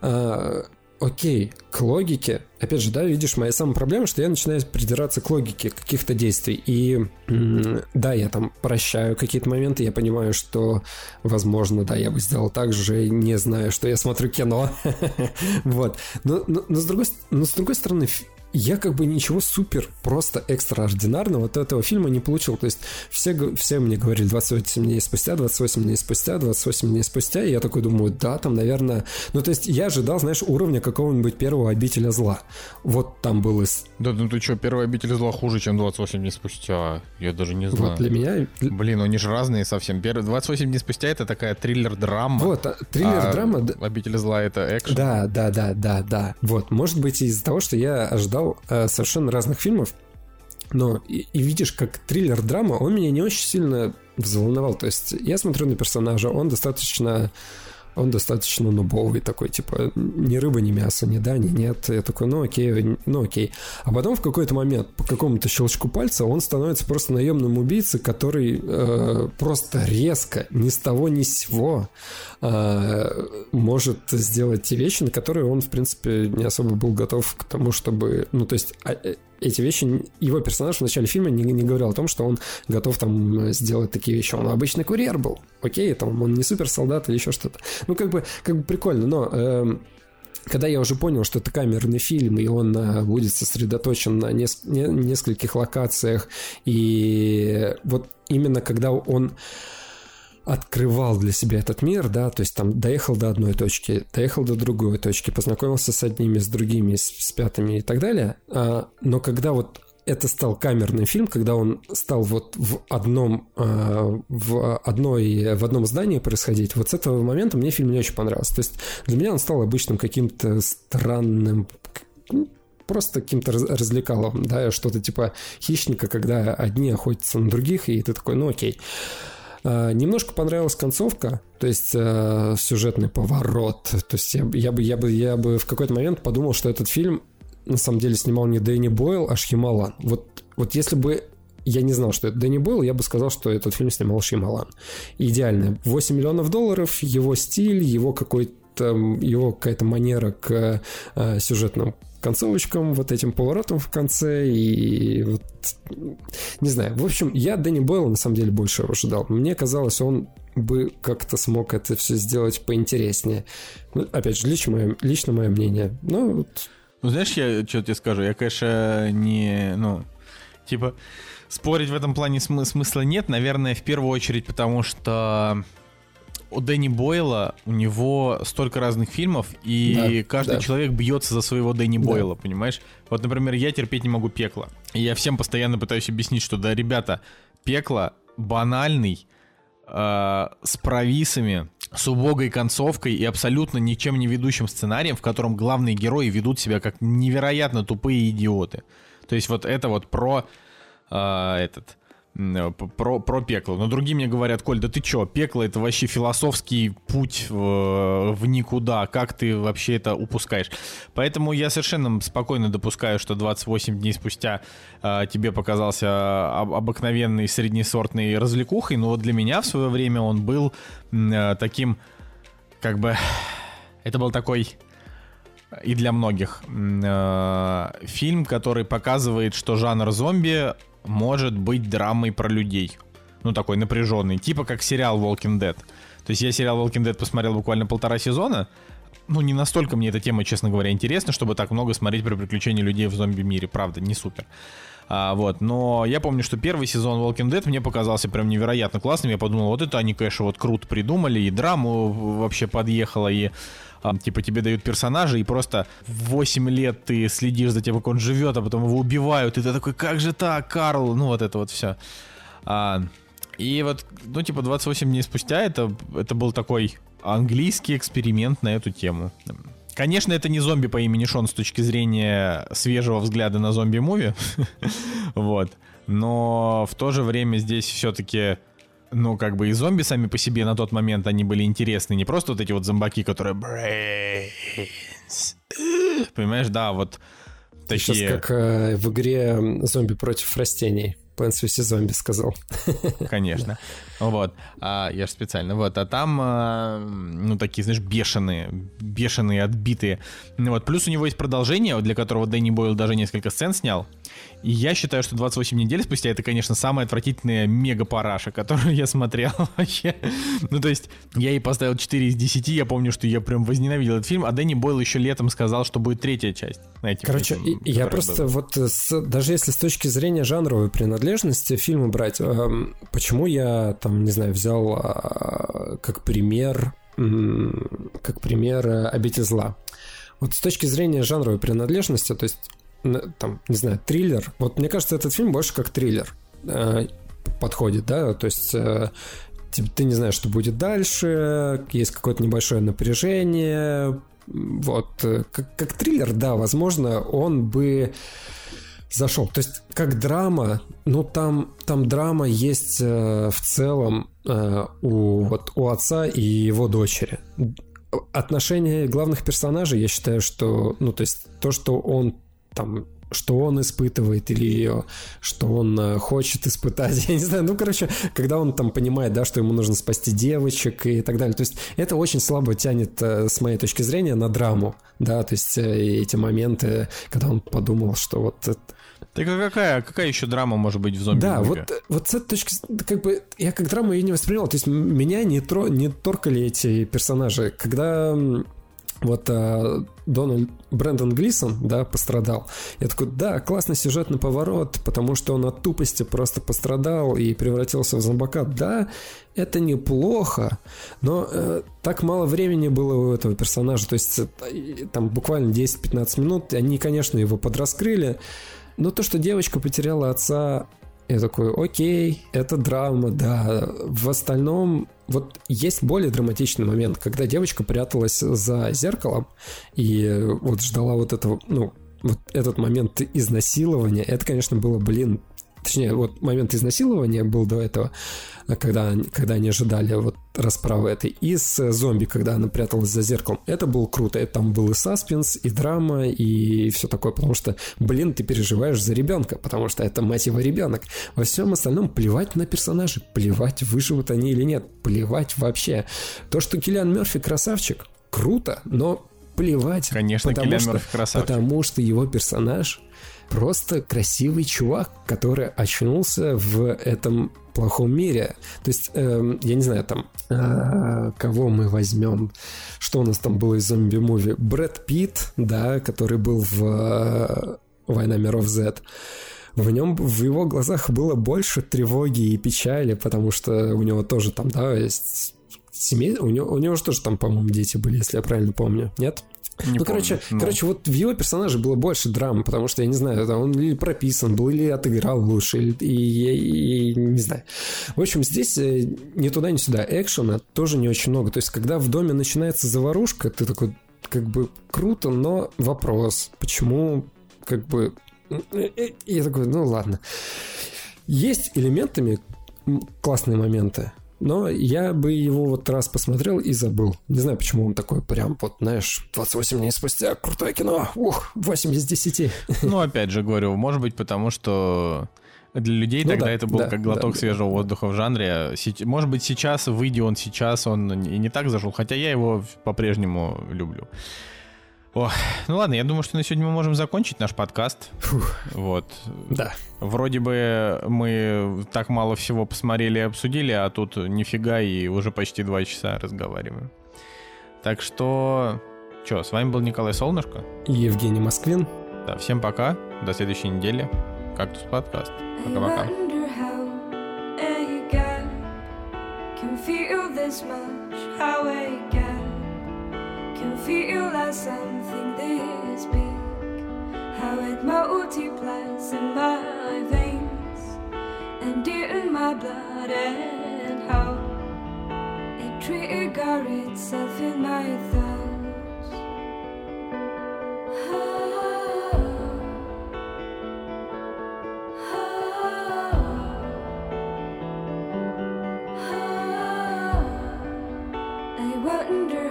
а, окей, к логике, опять же, да, видишь, моя самая проблема, что я начинаю придираться к логике каких-то действий. И да, я там прощаю какие-то моменты, я понимаю, что, возможно, да, я бы сделал так же, не знаю, что я смотрю кино. [LAUGHS] Вот. Но, с другой, но с другой стороны, я как бы ничего супер просто экстраординарного от этого фильма не получил. То есть все, все мне говорили 28 дней спустя, 28 дней спустя, 28 дней спустя, и я такой думаю, да, там, наверное... Ну, то есть я ожидал, знаешь, уровня какого-нибудь первого обителя зла. Вот там было... Да, ну ты что, первый обитель зла хуже, чем 28 дней спустя? Я даже не знаю. Вот для меня... Блин, они же разные совсем. Первый 28 дней спустя это такая триллер-драма. Вот, а, триллер-драма... А обитель зла это экшен. Да, да, да, да, да. Вот, может быть из-за того, что я ожидал ожидал э, совершенно разных фильмов, но и, и видишь, как триллер-драма, он меня не очень сильно взволновал. То есть я смотрю на персонажа, он достаточно он достаточно нубовый такой, типа, ни рыба, ни мясо, ни да, ни нет. Я такой, ну окей, ну окей. А потом в какой-то момент, по какому-то щелчку пальца, он становится просто наемным убийцей, который э, просто резко, ни с того, ни с сего э, может сделать те вещи, на которые он, в принципе, не особо был готов к тому, чтобы... Ну, то есть а, э, эти вещи, его персонаж в начале фильма не, не говорил о том, что он готов там сделать такие вещи. Он обычный курьер был. Окей, там он не суперсолдат или еще что-то. Ну, как бы, как бы прикольно, но... Э, когда я уже понял, что это камерный фильм, и он а, будет сосредоточен на нес- не- нескольких локациях, и вот именно когда он открывал для себя этот мир, да, то есть там доехал до одной точки, доехал до другой точки, познакомился с одними, с другими, с, с пятыми и так далее. А, но когда вот это стал камерный фильм, когда он стал вот в одном, а, в одной, в одном здании происходить, вот с этого момента мне фильм не очень понравился. То есть для меня он стал обычным каким-то странным просто каким-то развлекалом, да, что-то типа хищника, когда одни охотятся на других, и ты такой, ну окей. А, немножко понравилась концовка, то есть э, сюжетный поворот. То есть я, я, бы, я, бы, я бы в какой-то момент подумал, что этот фильм на самом деле снимал не Дэнни Бойл, а Шьямалан. Вот, вот если бы я не знал, что это Дэнни Бойл, я бы сказал, что этот фильм снимал Шьямалан. Идеально. 8 миллионов долларов, его стиль, его какой-то его какая-то манера к э, сюжетным концовочкам, вот этим поворотом в конце, и вот, не знаю. В общем, я Дэнни Бойла на самом деле больше ожидал. Мне казалось, он бы как-то смог это все сделать поинтереснее. Ну, опять же, лично мое, лично мое мнение. Ну, вот. Ну, знаешь, я что тебе скажу? Я, конечно, не, ну, типа, спорить в этом плане смы- смысла нет, наверное, в первую очередь, потому что у Дэнни Бойла у него столько разных фильмов, и Да, каждый да. человек бьется за своего Дэнни Да. Бойла, понимаешь? Вот, например, я терпеть не могу пекло. И я всем постоянно пытаюсь объяснить, что да, ребята, пекло банальный, э, с провисами, с убогой концовкой и абсолютно ничем не ведущим сценарием, в котором главные герои ведут себя как невероятно тупые идиоты. То есть вот это вот про э, этот про, про пекло. Но другие мне говорят, Коль, да ты чё, пекло это вообще философский путь в, в никуда, как ты вообще это упускаешь? Поэтому я совершенно спокойно допускаю, что 28 дней спустя э, тебе показался об- обыкновенный среднесортный развлекухой, но вот для меня в свое время он был э, таким, как бы, это был такой и для многих э, фильм, который показывает, что жанр зомби может быть драмой про людей. Ну, такой напряженный. Типа как сериал Walking Dead. То есть я сериал Walking Dead посмотрел буквально полтора сезона. Ну, не настолько мне эта тема, честно говоря, интересна, чтобы так много смотреть про приключения людей в зомби-мире. Правда, не супер. А, вот, но я помню, что первый сезон Walking Dead мне показался прям невероятно классным. Я подумал, вот это они, конечно, вот круто придумали, и драму вообще подъехала, и а, типа тебе дают персонажа, и просто 8 лет ты следишь за тем, как он живет, а потом его убивают, и ты такой, как же так, Карл? Ну, вот это вот все. и вот, ну, типа, 28 дней спустя это, это был такой английский эксперимент на эту тему. Конечно, это не зомби по имени Шон с точки зрения свежего взгляда на зомби-муви. [LAUGHS] вот. Но в то же время здесь все-таки ну, как бы и зомби сами по себе на тот момент, они были интересны. Не просто вот эти вот зомбаки, которые... Brains. Понимаешь, да, вот такие... Сейчас как э, в игре «Зомби против растений». Plants vs. Зомби сказал. Конечно. [LAUGHS] Вот. А, я же специально. Вот. А там, а, ну, такие, знаешь, бешеные, бешеные, отбитые. Вот. Плюс у него есть продолжение, для которого Дэнни Бойл даже несколько сцен снял. И я считаю, что 28 недель спустя это, конечно, самая отвратительная мега-параша, которую [LAUGHS] я смотрел вообще. Ну, то есть, я ей поставил 4 из 10, я помню, что я прям возненавидел этот фильм, а Дэнни Бойл еще летом сказал, что будет третья часть. Знаете, Короче, и- я просто был. вот э, с- даже если с точки зрения жанровой принадлежности фильма брать, эм, почему я там, не знаю, взял а, как пример, как пример э, «Обитель зла». Вот с точки зрения жанровой принадлежности, то есть, там, не знаю, триллер, вот мне кажется, этот фильм больше как триллер э, подходит, да, то есть э, ты, ты не знаешь, что будет дальше, есть какое-то небольшое напряжение, вот, как, как триллер, да, возможно, он бы зашел. То есть, как драма, ну, там, там драма есть э, в целом э, у, вот, у отца и его дочери. Отношения главных персонажей, я считаю, что, ну, то есть, то, что он там что он испытывает или ее, что он э, хочет испытать, [LAUGHS] я не знаю, ну, короче, когда он там понимает, да, что ему нужно спасти девочек и так далее, то есть это очень слабо тянет, э, с моей точки зрения, на драму, да, то есть э, эти моменты, когда он подумал, что вот Так а какая, какая еще драма может быть в зомби да, вот, вот с этой точки, как бы, я как драму ее не воспринимал, то есть меня не, тро, не торкали эти персонажи, когда вот а, Дональд Брэндон Глисон, да, пострадал. Я такой, да, классный сюжетный поворот, потому что он от тупости просто пострадал и превратился в зомбака. Да, это неплохо, но э, так мало времени было у этого персонажа, то есть э, там буквально 10-15 минут, они, конечно, его подраскрыли, но то, что девочка потеряла отца, я такой, окей, это драма, да. В остальном, вот есть более драматичный момент, когда девочка пряталась за зеркалом и вот ждала вот этого, ну, вот этот момент изнасилования. Это, конечно, было, блин, Точнее, вот момент изнасилования был до этого, когда, они- когда они ожидали вот расправы этой. И с э, зомби, когда она пряталась за зеркалом. Это было круто. Это там был и саспенс, и драма, и все такое. Потому что, блин, ты переживаешь за ребенка, потому что это, мать его, ребенок. Во всем остальном плевать на персонажей. Плевать, выживут они или нет. Плевать вообще. То, что Киллиан Мерфи красавчик, круто, но плевать. Конечно, потому Киллиан что- Мерфи красавчик. Потому что его персонаж просто красивый чувак, который очнулся в этом плохом мире. То есть, эм, я не знаю, там, э, кого мы возьмем, что у нас там было из зомби-муви? Брэд Питт, да, который был в э, «Война миров Z». В нем, в его глазах было больше тревоги и печали, потому что у него тоже там, да, есть семей... У него, у него же тоже там, по-моему, дети были, если я правильно помню. Нет? Не ну, помню, короче, но- короче, вот в его персонаже было больше драм, потому что я не знаю, это он или прописан был, или отыграл лучше, или- и, и- и не знаю. В общем, здесь э, ни туда, ни сюда. Экшена тоже не очень много. То есть, когда в доме начинается заварушка, ты такой, как бы, круто, но вопрос, почему, как бы... э, э, Я такой, ну ладно. Есть элементами классные моменты, но я бы его вот раз посмотрел и забыл. Не знаю, почему он такой прям, вот, знаешь, 28 дней спустя, крутое кино, ух, 8 из 10. Ну, опять же говорю, может быть, потому что для людей Ну тогда да, это был да, как глоток да, свежего воздуха в жанре. Может быть, сейчас, выйдя он сейчас, он и не так зашел, хотя я его по-прежнему люблю. Ох, ну ладно, я думаю, что на сегодня мы можем закончить наш подкаст. Вот. Да. Вроде бы мы так мало всего посмотрели и обсудили, а тут нифига и уже почти два часа разговариваем. Так что, что, с вами был Николай Солнышко. И Евгений Москвин. Да, всем пока, до следующей недели. Кактус подкаст. I Пока-пока. how a gap can feel this much. How a gap can feel like something this big. How it multiplies in my veins and in my blood, and how it triggers itself in my thoughts. Ah.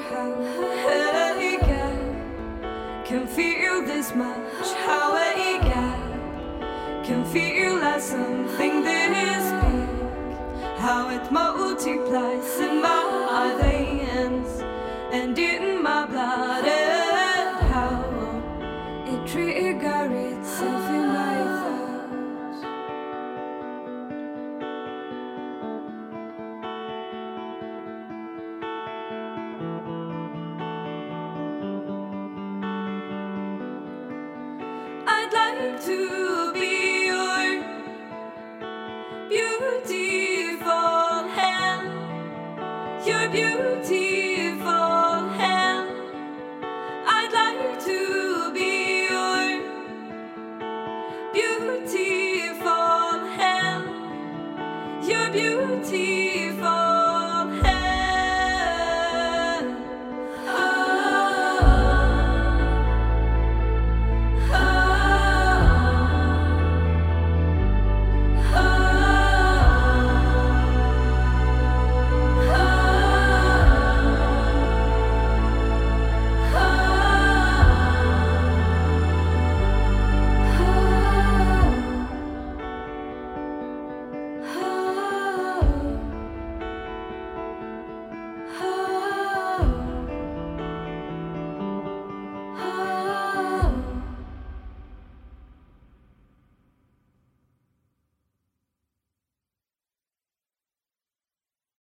How a gap can feel this much. How a gap can feel like something this big. How it multiplies in my veins and in to be your beautiful